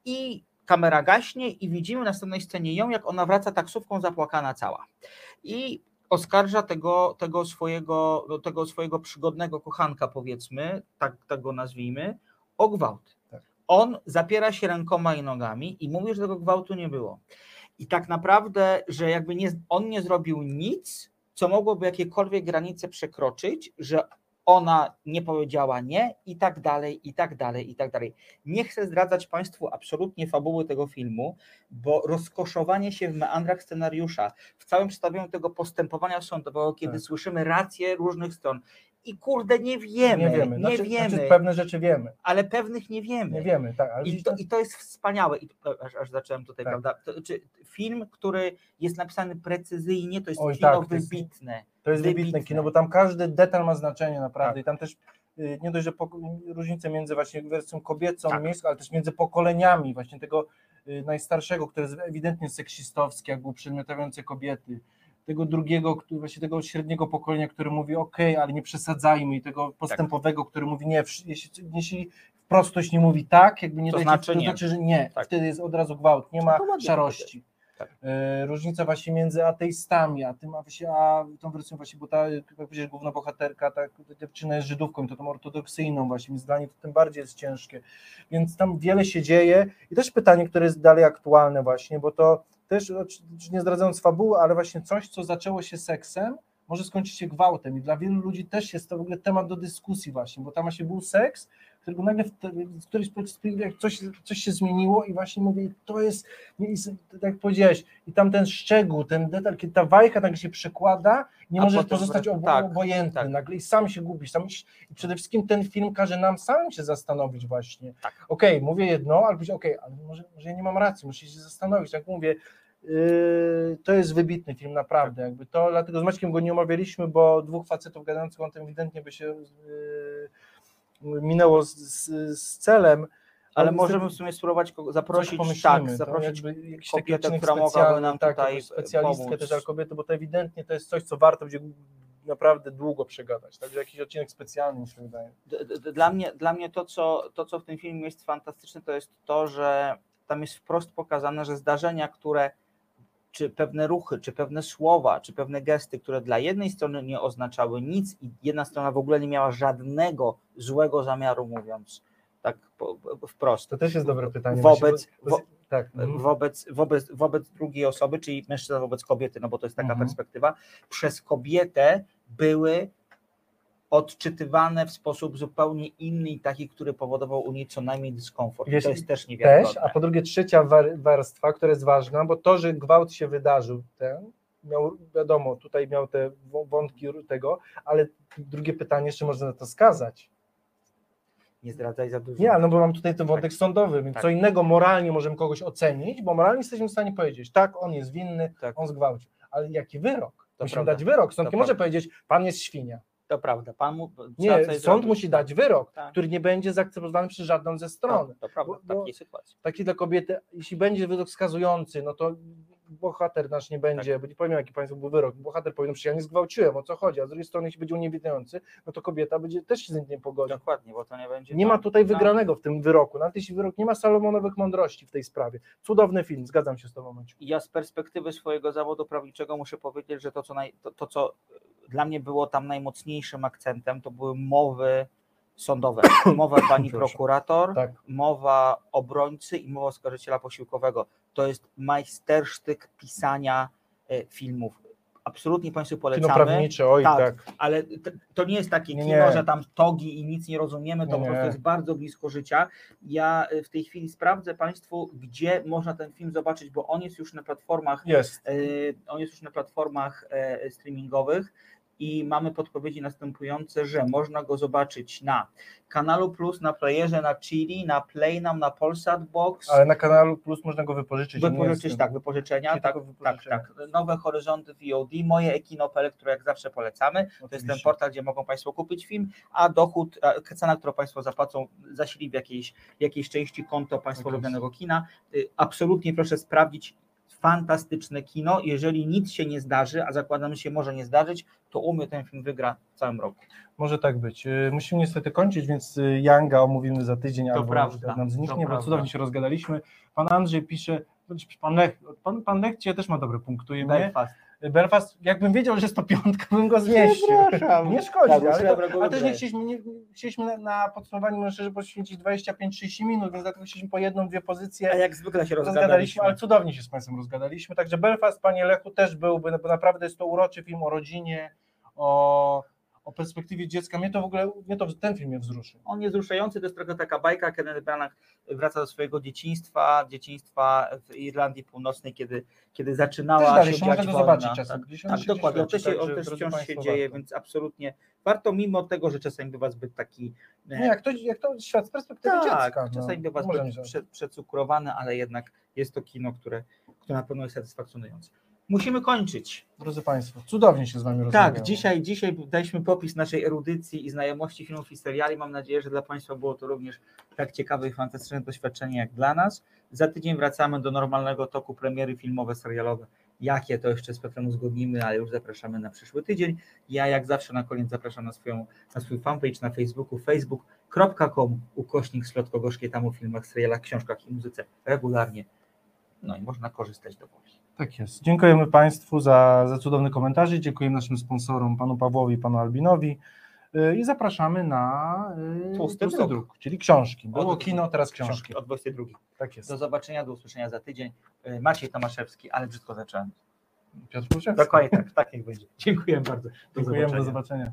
i kamera gaśnie i widzimy na następnej scenie ją, jak ona wraca taksówką zapłakana cała. I oskarża tego, tego, swojego, tego swojego przygodnego kochanka, powiedzmy, tak, tak go nazwijmy, o gwałt. Tak. On zapiera się rękoma i nogami i mówi, że tego gwałtu nie było. I tak naprawdę, że jakby nie, on nie zrobił nic, co mogłoby jakiekolwiek granice przekroczyć, że ona nie powiedziała nie i tak dalej, i tak dalej, i tak dalej. Nie chcę zdradzać Państwu absolutnie fabuły tego filmu, bo rozkoszowanie się w meandrach scenariusza, w całym przedstawieniu tego postępowania sądowego, kiedy Tak. słyszymy racje różnych stron i kurde nie wiemy, nie wiemy. nie Znaczy, wiemy, Znaczy, pewne rzeczy wiemy. ale pewnych nie wiemy. Nie wiemy, tak. I to, I to jest wspaniałe. I aż, aż zacząłem tutaj, Tak. prawda? To, czy film, który jest napisany precyzyjnie, to jest Oj, kino tak, to jest- wybitne. To jest wybitne Wybitne. kino, bo tam każdy detal ma znaczenie naprawdę Tak. i tam też y, nie dość, że po, różnice między właśnie wersją kobiecą, Tak. miejską, ale też między pokoleniami właśnie tego y, najstarszego, który jest ewidentnie seksistowski, jakby uprzedmiotawiający kobiety, tego drugiego, który, właśnie tego średniego pokolenia, który mówi ok, ale nie przesadzajmy i tego postępowego, który mówi nie, jeśli, jeśli wprostość nie mówi tak, jakby nie To dajcie, znaczy to nie. znaczy, że nie, Tak. wtedy jest od razu gwałt, nie ma szarości. Tak. E, Różnica właśnie między ateistami, a tym, a, właśnie, a tą wersją właśnie, bo ta, jak powiedziałeś, główna bohaterka, ta dziewczyna jest Żydówką, i to tą ortodoksyjną właśnie, więc dla niej to tym bardziej jest ciężkie. Więc tam wiele się dzieje i też pytanie, które jest dalej aktualne właśnie, bo to też, oczywiście nie zdradzając fabuły, ale właśnie coś, co zaczęło się seksem, może skończyć się gwałtem. I dla wielu ludzi też jest to w ogóle temat do dyskusji właśnie, bo tam właśnie był seks, którego nagle w, w którymś jak coś, coś się zmieniło i właśnie mówię, to jest, nie, tak jak powiedziałeś, i tam ten szczegół, ten detal, kiedy ta wajcha nagle się przekłada, nie A możesz pozostać obo, tak, obojętny tak. nagle i sam się gubisz. Sam, I przede wszystkim ten film każe nam samym się zastanowić właśnie. Tak. Okej, mówię jedno, powiedzieć, okej, ale może, może ja nie mam racji, muszę się zastanowić. Tak mówię, Yy, to jest wybitny film, naprawdę. Jakby to, dlatego z Maćkiem go nie omawialiśmy, bo dwóch facetów gadających o tym ewidentnie by się yy, minęło z, z, z celem. Ale możemy w sumie spróbować kogo- zaprosić, pomyślimy, tak, zaprosić jakiś kobietę, która mogłaby nam tak, tutaj specjalistkę pomóc. też, ale kobiety, bo to ewidentnie to jest coś, co warto będzie naprawdę długo przegadać. Także jakiś odcinek specjalny mi się wydaje. Dla mnie, dla mnie to, co, to, co w tym filmie jest fantastyczne, to jest to, że tam jest wprost pokazane, że zdarzenia, które, czy pewne ruchy, czy pewne słowa, czy pewne gesty, które dla jednej strony nie oznaczały nic i jedna strona w ogóle nie miała żadnego złego zamiaru, mówiąc tak wprost. To też jest dobre pytanie. Wobec- wo- tak, mhm. wobec, wobec, wobec drugiej osoby, czyli mężczyzna wobec kobiety, no bo to jest taka Mhm. perspektywa, przez kobietę były odczytywane w sposób zupełnie inny i taki, który powodował u niej co najmniej dyskomfort. I to Jeśli- jest też też, niewiarygodne. a po drugie trzecia war- warstwa, która jest ważna, bo to, że gwałt się wydarzył, ten, miał, wiadomo, tutaj miał te wątki tego, ale drugie pytanie, czy można na to skazać? Nie zdradzaj za dużo. Nie, no bo mam tutaj ten wątek sądowy, więc Tak. co innego moralnie możemy kogoś ocenić, bo moralnie jesteśmy w stanie powiedzieć, tak, on jest winny, Tak. on zgwałcił, ale jaki wyrok? To Musimy prawda. dać wyrok, sąd nie może powiedzieć, pan jest świnia. To prawda. Pan mu, Nie, sąd zrobić. musi dać wyrok, Tak. który nie będzie zaakceptowany przez żadną ze stron. To, to prawda, w takiej sytuacji. taki dla kobiety, jeśli będzie wyrok skazujący, no to bohater nasz nie będzie, Tak. bo nie powiem jaki państwo był wyrok, bohater no przecież ja nie zgwałciłem, o co chodzi, a z drugiej strony jeśli będzie uniewiedzający, no to kobieta będzie też się z nim nie pogodzi. Dokładnie, bo to nie będzie. Nie to- ma tutaj no, wygranego w tym wyroku, nawet jeśli wyrok nie ma salomonowych mądrości w tej sprawie. Cudowny film, zgadzam się z tobą, Maciu. ja z perspektywy swojego zawodu prawniczego muszę powiedzieć, że to co, naj, to, to, co dla mnie było tam najmocniejszym akcentem, to były mowy sądowe. Mowa pani prokurator, Tak, mowa obrońcy i mowa oskarżyciela posiłkowego. To jest majstersztyk pisania e, filmów. Absolutnie Państwu kino polecamy, prawnicze, oj Tak. tak. ale to nie jest takie Nie, kino, nie. że tam togi i nic nie rozumiemy, to Nie, po prostu jest bardzo blisko życia. Ja e, w tej chwili sprawdzę Państwu, gdzie można ten film zobaczyć, bo on jest już na platformach Jest. E, On jest już na platformach streamingowych i mamy podpowiedzi następujące, że można go zobaczyć na Kanalu Plus, na Playerze, na Chili, na Playnam, na Polsat Box. Ale na kanalu Plus można go wypożyczyć. Wypożyczyć, tak, wypożyczenia, tak, tak, wypożyczenia. tak. Nowe horyzonty VOD, moje Ekino.pl, które jak zawsze polecamy. To jest ten Oczywiście. portal, gdzie mogą Państwo kupić film, a dochód, a cena, którą Państwo zapłacą, zasili w jakiejś, jakiejś części konto Państwa Oczywiście. ulubionego kina. Y, Absolutnie proszę sprawdzić. Fantastyczne kino. Jeżeli nic się nie zdarzy, a zakładam, że się może nie zdarzyć, to umie ten film wygra w całym roku. Może tak być. Y, Musimy niestety kończyć, więc Yanga omówimy za tydzień To albo prawda, jak nam zniknie, bo cudownie się rozgadaliśmy. Pan Andrzej pisze, pan Lech, pan, pan Lech Cię też ma dobre punktuje mnie. Belfast. Belfast, jakbym wiedział, że jest to piątka, bym go zmieścił. Nie szkodzi, Tak, ale, to, ale też nie chcieliśmy, nie, chcieliśmy na, na podsumowaniu szczerze poświęcić 25-30 minut, więc dlatego chcieliśmy po jedną, dwie pozycje A jak zwykle się rozgadaliśmy, rozgadaliśmy. ale cudownie się z Państwem rozgadaliśmy. Także Belfast, Panie Lechu, też byłby, no bo naprawdę jest to uroczy film o rodzinie, o, o perspektywie dziecka. Mnie to w ogóle, mnie to ten film mnie wzruszył. On jest wzruszający, to jest trochę taka bajka, Kenneth Branagh wraca do swojego dzieciństwa, dzieciństwa w Irlandii Północnej, kiedy, kiedy Też zaczynała dalej, się można zobaczyć czasem. Tak, tak dokładnie, się, leci, on też wciąż się dzieje, warto. więc absolutnie warto, mimo tego, że czasami bywa zbyt taki... e, Nie, jak to, jak to świat z perspektywy tak, dziecka. no. czasami bywa Możemy zbyt prze, przecukrowane, ale jednak jest to kino, które, które na pewno jest satysfakcjonujące. Musimy kończyć. Drodzy Państwo, cudownie się z Wami rozmawiało. Tak, dzisiaj, dzisiaj daliśmy popis naszej erudycji i znajomości filmów i seriali. Mam nadzieję, że dla Państwa było to również tak ciekawe i fantastyczne doświadczenie jak dla nas. Za tydzień wracamy do normalnego toku premiery filmowe, serialowe Jakie to jeszcze z Petrem uzgodnimy, ale już zapraszamy na przyszły tydzień. Ja jak zawsze na koniec zapraszam na, swoją, na swój fanpage na Facebooku facebook.com ukośnik Slotko Gorzkie, tam o filmach, serialach, książkach i muzyce regularnie. No i można korzystać dowolnie. Tak jest. Dziękujemy Państwu za, za cudowne komentarze. Dziękujemy naszym sponsorom, panu Pawłowi i panu Albinowi. Y, I zapraszamy na y, Tłusty druk. druk, czyli książki. Było Od- kino, teraz książki. Od 22. Tak jest. Do zobaczenia, do usłyszenia za tydzień. Y, Maciej Tomaszewski, ale brzydko zacząłem. Piotr Kruszewski. Dokładnie tak, tak jak będzie. Dziękuję bardzo. Do Dziękujemy, zobaczenia. do zobaczenia.